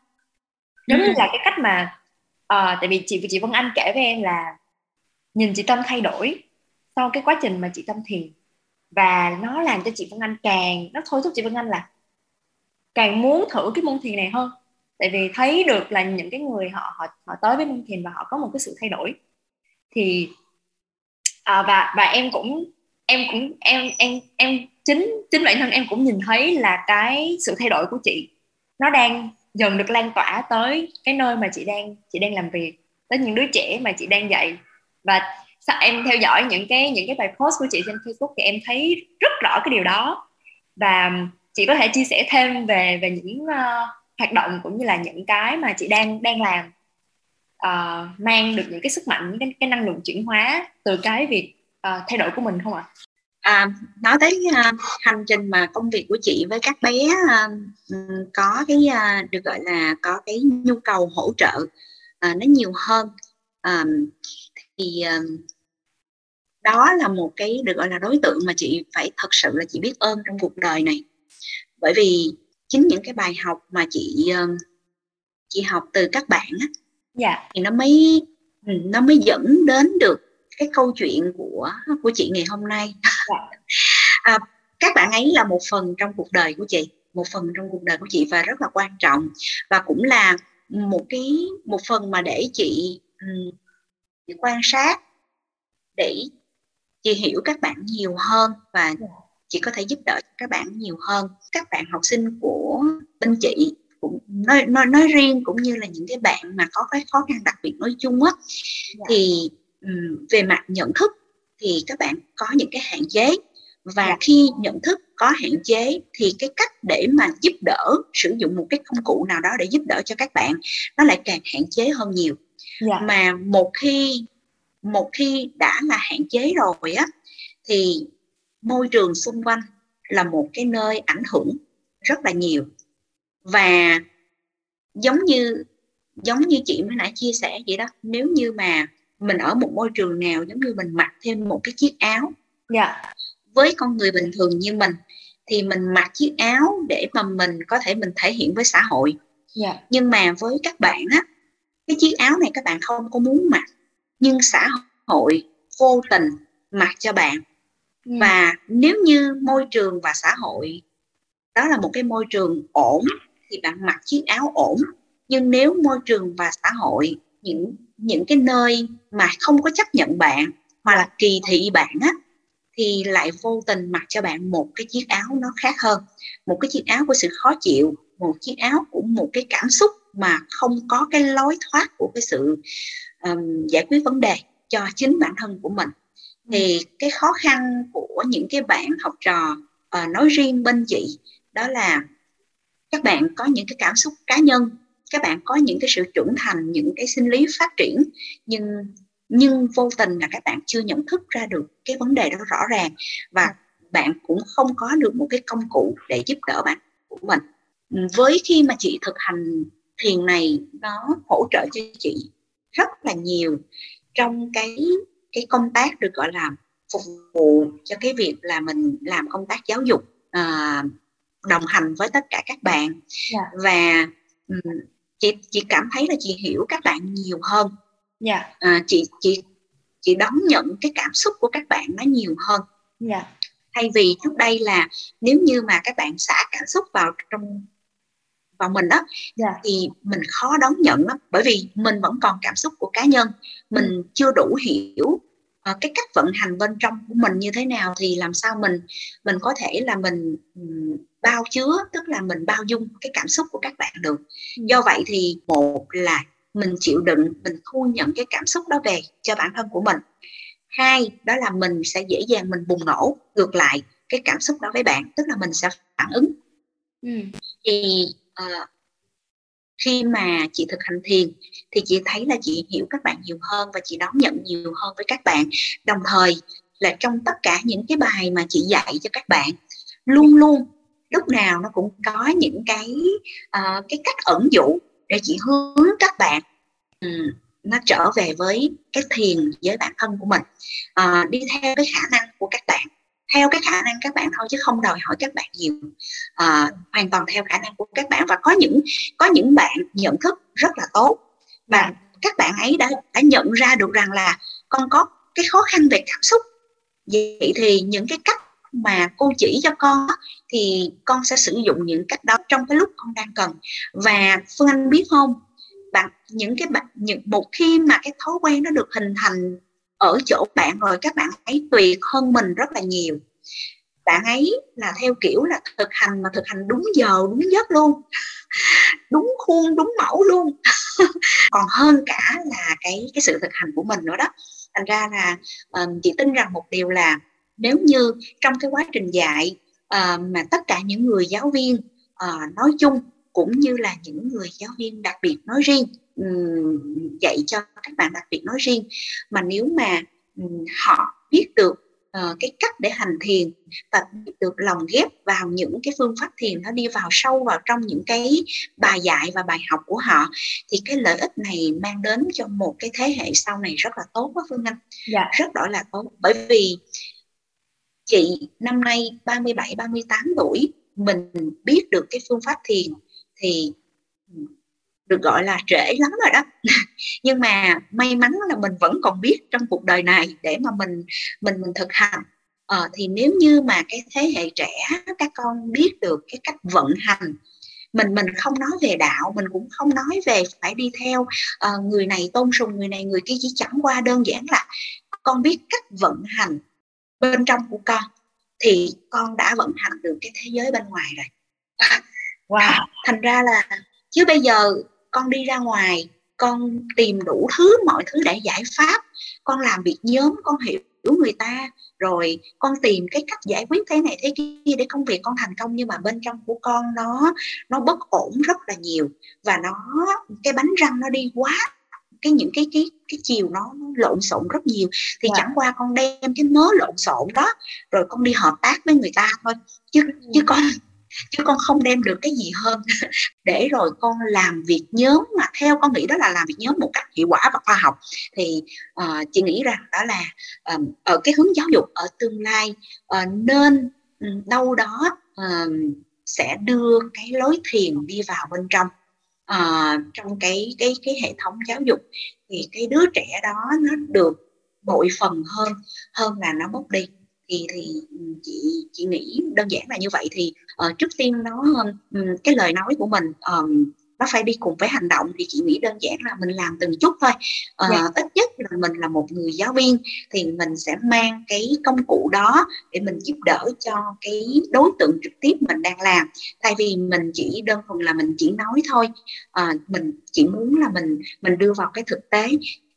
Giống như ừ. là cái cách mà uh, tại vì chị chị Vân Anh kể với em là nhìn chị Tâm thay đổi sau cái quá trình mà chị Tâm thiền. Và nó làm cho chị Vân Anh càng nó thôi thúc chị Vân Anh là càng muốn thử cái môn thiền này hơn. Tại vì thấy được là những cái người họ họ họ tới với môn thiền và họ có một cái sự thay đổi. Thì à, và và em cũng em cũng em em em chính chính bản thân em cũng nhìn thấy là cái sự thay đổi của chị. Nó đang dần được lan tỏa tới cái nơi mà chị đang chị đang làm việc tới những đứa trẻ mà chị đang dạy. Và em theo dõi những cái những cái bài post của chị trên Facebook thì em thấy rất rõ cái điều đó. Và chị có thể chia sẻ thêm về về những uh, hoạt động cũng như là những cái mà chị đang đang làm uh, mang được những cái sức mạnh những cái, cái năng lượng chuyển hóa từ cái việc uh, thay đổi của mình không ạ? À, nói tới uh, hành trình mà công việc của chị với các bé uh, có cái uh, được gọi là có cái nhu cầu hỗ trợ uh, nó nhiều hơn uh, thì uh, đó là một cái được gọi là đối tượng mà chị phải thật sự là chị biết ơn trong cuộc đời này bởi vì chính những cái bài học mà chị chị học từ các bạn á dạ. thì nó mới nó mới dẫn đến được cái câu chuyện của của chị ngày hôm nay dạ. à, các bạn ấy là một phần trong cuộc đời của chị một phần trong cuộc đời của chị và rất là quan trọng và cũng là một cái một phần mà để chị, chị quan sát để chị hiểu các bạn nhiều hơn và dạ. chị có thể giúp đỡ các bạn nhiều hơn các bạn học sinh của bên chị cũng nói, nói nói riêng cũng như là những cái bạn mà có cái khó khăn đặc biệt nói chung á dạ. thì um, về mặt nhận thức thì các bạn có những cái hạn chế và dạ. khi nhận thức có hạn chế thì cái cách để mà giúp đỡ sử dụng một cái công cụ nào đó để giúp đỡ cho các bạn nó lại càng hạn chế hơn nhiều dạ. mà một khi một khi đã là hạn chế rồi á thì môi trường xung quanh là một cái nơi ảnh hưởng rất là nhiều và giống như giống như chị mới nãy chia sẻ vậy đó nếu như mà mình ở một môi trường nào giống như mình mặc thêm một cái chiếc áo yeah. Dạ. với con người bình thường như mình thì mình mặc chiếc áo để mà mình có thể mình thể hiện với xã hội yeah. Dạ. nhưng mà với các bạn á cái chiếc áo này các bạn không có muốn mặc nhưng xã hội vô tình mặc cho bạn ừ. và nếu như môi trường và xã hội đó là một cái môi trường ổn thì bạn mặc chiếc áo ổn nhưng nếu môi trường và xã hội những những cái nơi mà không có chấp nhận bạn mà là kỳ thị bạn á thì lại vô tình mặc cho bạn một cái chiếc áo nó khác hơn. Một cái chiếc áo của sự khó chịu một chiếc áo của một cái cảm xúc mà không có cái lối thoát của cái sự um, giải quyết vấn đề cho chính bản thân của mình. Thì cái khó khăn của những cái bạn học trò uh, nói riêng bên chị đó là các bạn có những cái cảm xúc cá nhân các bạn có những cái sự trưởng thành những cái sinh lý phát triển nhưng nhưng vô tình là các bạn chưa nhận thức ra được cái vấn đề đó rõ ràng và bạn cũng không có được một cái công cụ để giúp đỡ bạn của mình với khi mà chị thực hành thiền này nó hỗ trợ cho chị rất là nhiều trong cái cái công tác được gọi là phục vụ cho cái việc là mình làm công tác giáo dục uh, đồng hành với tất cả các bạn yeah. Dạ. và chị chị cảm thấy là chị hiểu các bạn nhiều hơn yeah. Dạ. uh, chị chị chị đón nhận cái cảm xúc của các bạn nó nhiều hơn yeah. Dạ. thay vì trước đây là nếu như mà các bạn xả cảm xúc vào trong vào mình đó yeah. thì mình khó đón nhận đó bởi vì mình vẫn còn cảm xúc của cá nhân mình chưa đủ hiểu uh, cái cách vận hành bên trong của mình như thế nào thì làm sao mình mình có thể là mình bao chứa tức là mình bao dung cái cảm xúc của các bạn được. Do vậy thì một là mình chịu đựng mình thu nhận cái cảm xúc đó về cho bản thân của mình. Hai đó là mình sẽ dễ dàng mình bùng nổ ngược lại cái cảm xúc đó với bạn tức là mình sẽ phản ứng. Ừ. thì uh, khi mà chị thực hành thiền thì chị thấy là chị hiểu các bạn nhiều hơn và chị đón nhận nhiều hơn với các bạn. Đồng thời là trong tất cả những cái bài mà chị dạy cho các bạn luôn luôn lúc nào nó cũng có những cái uh, cái cách ẩn dụ để chị hướng các bạn um, nó trở về với cái thiền với bản thân của mình. Uh, đi theo cái khả năng của các bạn theo cái khả năng các bạn thôi chứ không đòi hỏi các bạn nhiều. À, hoàn toàn theo khả năng của các bạn và có những có những bạn nhận thức rất là tốt. Và các bạn ấy đã đã nhận ra được rằng là con có cái khó khăn về cảm xúc. Vậy thì những cái cách mà cô chỉ cho con thì con sẽ sử dụng những cách đó trong cái lúc con đang cần. Và phương anh biết không? Bạn những cái bạn những một khi mà cái thói quen nó được hình thành ở chỗ bạn rồi các bạn ấy tuyệt hơn mình rất là nhiều. Bạn ấy là theo kiểu là thực hành mà thực hành đúng giờ đúng giấc luôn. Đúng khuôn đúng mẫu luôn. Còn hơn cả là cái cái sự thực hành của mình nữa đó. Thành ra là um, chị tin rằng một điều là nếu như trong cái quá trình dạy uh, mà tất cả những người giáo viên uh, nói chung cũng như là những người giáo viên đặc biệt nói riêng dạy cho các bạn đặc biệt nói riêng. Mà nếu mà họ biết được uh, cái cách để hành thiền và biết được lòng ghép vào những cái phương pháp thiền nó đi vào sâu vào trong những cái bài dạy và bài học của họ thì cái lợi ích này mang đến cho một cái thế hệ sau này rất là tốt đó Phương Anh. Dạ. rất đổi là tốt. Bởi vì chị năm nay 37 38 tuổi mình biết được cái phương pháp thiền thì được gọi là trễ lắm rồi đó. Nhưng mà may mắn là mình vẫn còn biết trong cuộc đời này để mà mình mình mình thực hành. Ờ, thì nếu như mà cái thế hệ trẻ các con biết được cái cách vận hành mình mình không nói về đạo mình cũng không nói về phải đi theo uh, người này tôn sùng người này người kia chỉ chẳng qua đơn giản là con biết cách vận hành bên trong của con thì con đã vận hành được cái thế giới bên ngoài rồi. Wow. Thành ra là chứ bây giờ con đi ra ngoài con tìm đủ thứ mọi thứ để giải pháp con làm việc nhóm con hiểu người ta rồi con tìm cái cách giải quyết thế này thế kia để công việc con thành công nhưng mà bên trong của con nó nó bất ổn rất là nhiều và nó cái bánh răng nó đi quá cái những cái cái cái chiều nó, nó lộn xộn rất nhiều thì wow. Dạ. chẳng qua con đem cái mớ lộn xộn đó rồi con đi hợp tác với người ta thôi chứ ừ. chứ con chứ con không đem được cái gì hơn. Để rồi con làm việc nhóm mà theo con nghĩ đó là làm việc nhóm một cách hiệu quả và khoa học. Thì uh, chị nghĩ rằng đó là um, ở cái hướng giáo dục ở tương lai uh, nên đâu đó uh, sẽ đưa cái lối thiền đi vào bên trong. Uh, trong cái cái cái hệ thống giáo dục thì cái đứa trẻ đó nó được bội phần hơn hơn là nó mất đi thì thì chị chị nghĩ đơn giản là như vậy thì uh, trước tiên nó um, cái lời nói của mình um, nó phải đi cùng với hành động thì chị nghĩ đơn giản là mình làm từng chút thôi uh, yeah. Dạ. ít nhất là mình là một người giáo viên thì mình sẽ mang cái công cụ đó để mình giúp đỡ cho cái đối tượng trực tiếp mình đang làm thay vì mình chỉ đơn thuần là mình chỉ nói thôi uh, mình chỉ muốn là mình mình đưa vào cái thực tế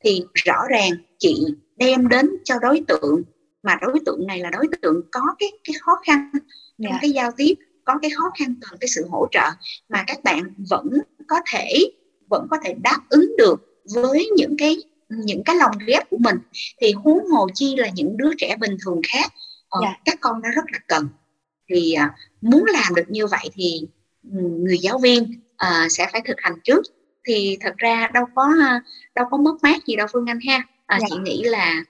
thì rõ ràng chị đem đến cho đối tượng mà đối tượng này là đối tượng có cái cái khó khăn trong yeah. cái giao tiếp có cái khó khăn cần cái sự hỗ trợ mà các bạn vẫn có thể vẫn có thể đáp ứng được với những cái những cái lòng ghép của mình thì huống hồ chi là những đứa trẻ bình thường khác ờ, yeah. các con đã rất là cần thì à, muốn làm được như vậy thì ừ, người giáo viên à, sẽ phải thực hành trước thì thật ra đâu có đâu có mất mát gì đâu phương anh ha à, dạ. chị nghĩ là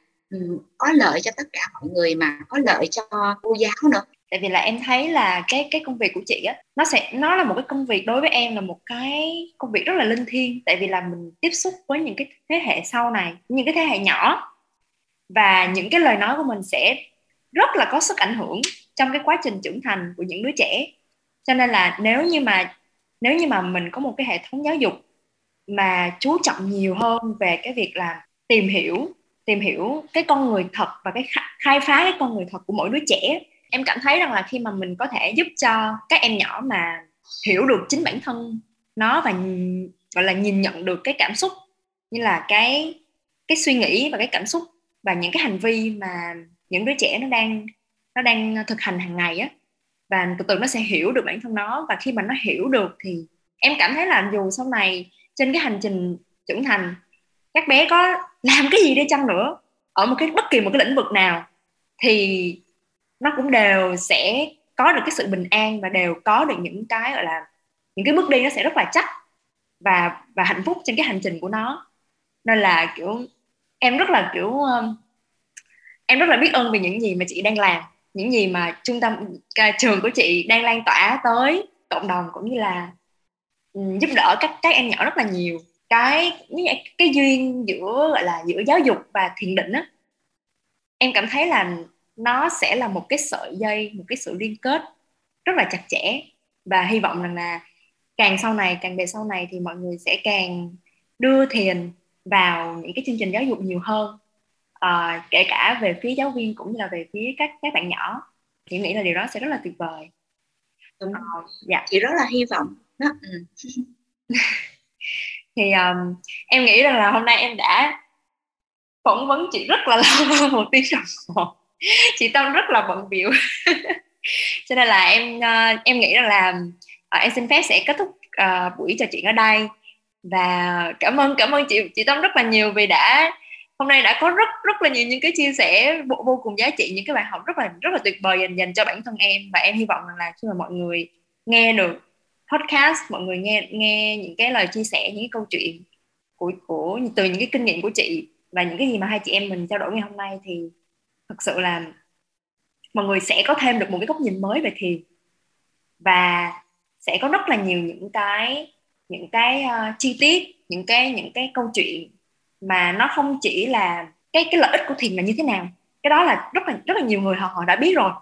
có lợi cho tất cả mọi người mà có lợi cho cô giáo nữa. Tại vì là em thấy là cái cái công việc của chị á, nó sẽ, nó là một cái công việc đối với em là một cái công việc rất là linh thiêng. Tại vì là mình tiếp xúc với những cái thế hệ sau này, những cái thế hệ nhỏ. Và những cái lời nói của mình sẽ rất là có sức ảnh hưởng trong cái quá trình trưởng thành của những đứa trẻ. Cho nên là nếu như mà, nếu như mà mình có một cái hệ thống giáo dục mà chú trọng nhiều hơn về cái việc là tìm hiểu tìm hiểu cái con người thật và cái khai phá cái con người thật của mỗi đứa trẻ. Em cảm thấy rằng là khi mà mình có thể giúp cho các em nhỏ mà hiểu được chính bản thân nó và gọi là nhìn nhận được cái cảm xúc như là cái cái suy nghĩ và cái cảm xúc và những cái hành vi mà những đứa trẻ nó đang nó đang thực hành hàng ngày á, và từ từ nó sẽ hiểu được bản thân nó. Và khi mà nó hiểu được thì em cảm thấy là dù sau này trên cái hành trình trưởng thành, các bé có làm cái gì đi chăng nữa. Ở một cái bất kỳ một cái lĩnh vực nào thì nó cũng đều sẽ có được cái sự bình an và đều có được những cái gọi là những cái bước đi nó sẽ rất là chắc và và hạnh phúc trên cái hành trình của nó. Nên là kiểu em rất là kiểu um, em rất là biết ơn về những gì mà chị đang làm những gì mà trung tâm trường của chị đang lan tỏa tới cộng đồng cũng như là ừ, giúp đỡ các các em nhỏ rất là nhiều cái cái duyên giữa gọi là giữa giáo dục và thiền định á em cảm thấy là nó sẽ là một cái sợi dây một cái sự liên kết rất là chặt chẽ. Và hy vọng rằng là càng sau này càng về sau này thì mọi người sẽ càng đưa thiền vào những cái chương trình giáo dục nhiều hơn. À, kể cả về phía giáo viên cũng như là về phía các các bạn nhỏ. Thì nghĩ là điều đó sẽ rất là tuyệt vời. Đúng. À, dạ. Chị rất là hy vọng đó. Ừ. thì um, em nghĩ rằng là hôm nay em đã phỏng vấn chị rất là lâu một tiếng đồng hồ. Chị tâm rất là bận biểu. Cho nên là em uh, em nghĩ rằng là uh, em xin phép sẽ kết thúc uh, buổi trò chuyện ở đây. Và cảm ơn cảm ơn chị chị tâm rất là nhiều vì đã hôm nay đã có rất rất là nhiều những cái chia sẻ vô, vô cùng giá trị những cái bài học rất là rất là tuyệt vời dành dành cho bản thân em. Và em hy vọng rằng là khi mà mọi người nghe được podcast mọi người nghe nghe những cái lời chia sẻ những cái câu chuyện của của từ những cái kinh nghiệm của chị và những cái gì mà hai chị em mình trao đổi ngày hôm nay thì thực sự là mọi người sẽ có thêm được một cái góc nhìn mới về thiền và sẽ có rất là nhiều những cái những cái uh, chi tiết những cái những cái câu chuyện mà nó không chỉ là cái cái lợi ích của thiền là như thế nào. Cái đó là rất là rất là nhiều người họ họ đã biết rồi.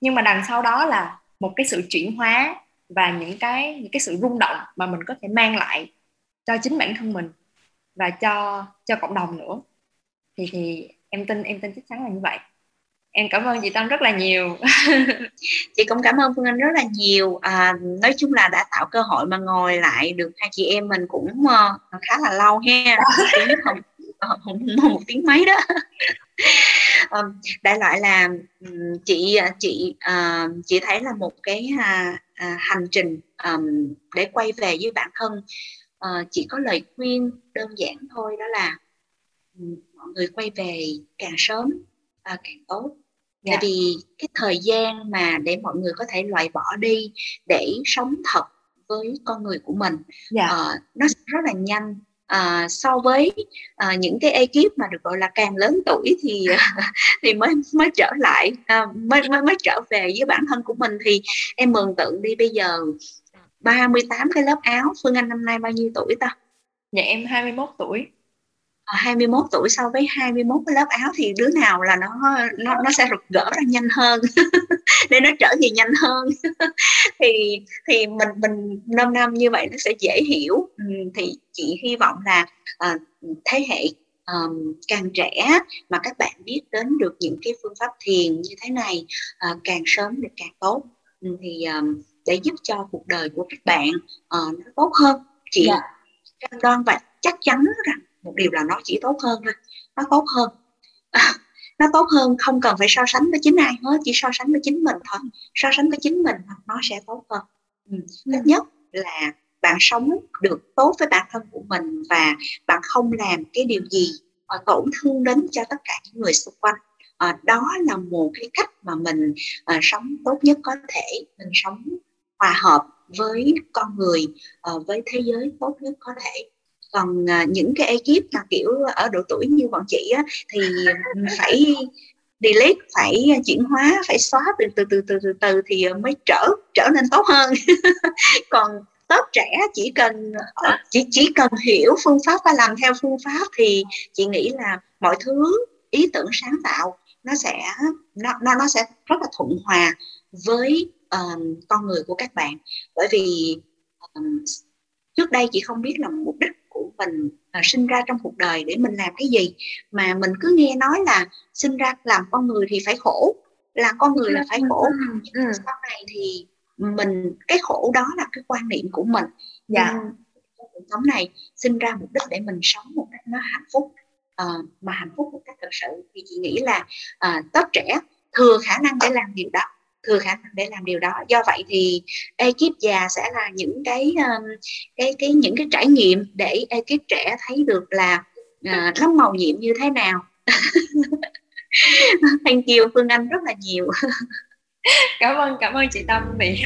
Nhưng mà đằng sau đó là một cái sự chuyển hóa và những cái những cái sự rung động mà mình có thể mang lại cho chính bản thân mình và cho cho cộng đồng nữa. Thì thì em tin em tin chắc chắn là như vậy. Em cảm ơn chị Tâm rất là nhiều. Chị cũng cảm ơn Phương Anh rất là nhiều. À, nói chung là đã tạo cơ hội mà ngồi lại được hai chị em mình cũng uh, khá là lâu ha. Không, không, một tiếng mấy đó um, đại loại là chị chị uh, chị thấy là một cái uh, uh, hành trình um, để quay về với bản thân uh, chỉ có lời khuyên đơn giản thôi đó là mọi người quay về càng sớm uh, càng tốt dạ. tại vì cái thời gian mà để mọi người có thể loại bỏ đi để sống thật với con người của mình dạ. uh, nó rất là nhanh à, so với à, những cái ekip mà được gọi là càng lớn tuổi thì thì mới mới trở lại à, mới, mới mới trở về với bản thân của mình thì em mường tượng đi bây giờ 38 cái lớp áo Phương Anh năm nay bao nhiêu tuổi ta? Dạ em 21 tuổi. 21 tuổi so với 21 cái lớp áo thì đứa nào là nó nó nó sẽ gỡ ra nhanh hơn để nó trở thì nhanh hơn thì thì mình mình năm năm như vậy nó sẽ dễ hiểu ừ, thì chị hy vọng là uh, thế hệ um, càng trẻ mà các bạn biết đến được những cái phương pháp thiền như thế này uh, càng sớm thì càng tốt ừ, thì um, để giúp cho cuộc đời của các bạn uh, nó tốt hơn chị yeah. Dạ. cam đoan và chắc chắn rằng một điều là nó chỉ tốt hơn thôi. Nó tốt hơn. Nó tốt hơn không cần phải so sánh với chính ai hết chỉ so sánh với chính mình thôi. So sánh với chính mình nó sẽ tốt hơn. Ừ. thứ nhất là bạn sống được tốt với bản thân của mình và bạn không làm cái điều gì uh, tổn thương đến cho tất cả những người xung quanh. Uh, đó là một cái cách mà mình uh, sống tốt nhất có thể. Mình sống hòa hợp với con người uh, với thế giới tốt nhất có thể còn à, những cái ekip mà kiểu ở độ tuổi như bọn chị á, thì phải delete phải chuyển hóa phải xóa từ từ từ từ từ từ thì mới trở trở nên tốt hơn. Còn tốt trẻ chỉ cần ờ, chỉ chỉ cần hiểu phương pháp và làm theo phương pháp thì chị nghĩ là mọi thứ ý tưởng sáng tạo nó sẽ nó nó nó sẽ rất là thuận hòa với um, con người của các bạn. Bởi vì um, trước đây chị không biết là mục đích mình uh, sinh ra trong cuộc đời để mình làm cái gì. Mà mình cứ nghe nói là sinh ra làm con người thì phải khổ làm con người là phải khổ. Ừ. sau này thì mình cái khổ đó là cái quan niệm của mình. Dạ. cuộc sống này sinh ra mục đích để mình sống một cách nó hạnh phúc. Uh, mà hạnh phúc một cách thật sự thì chị nghĩ là ờ, tất trẻ thừa khả năng để làm điều đó thừa khả năng để làm điều đó. Do vậy thì ekip già sẽ là những cái um, cái cái những cái trải nghiệm để ekip trẻ thấy được là uh, màu nhiệm như thế nào. Thank you phương anh rất là nhiều. Cảm ơn cảm ơn chị tâm vì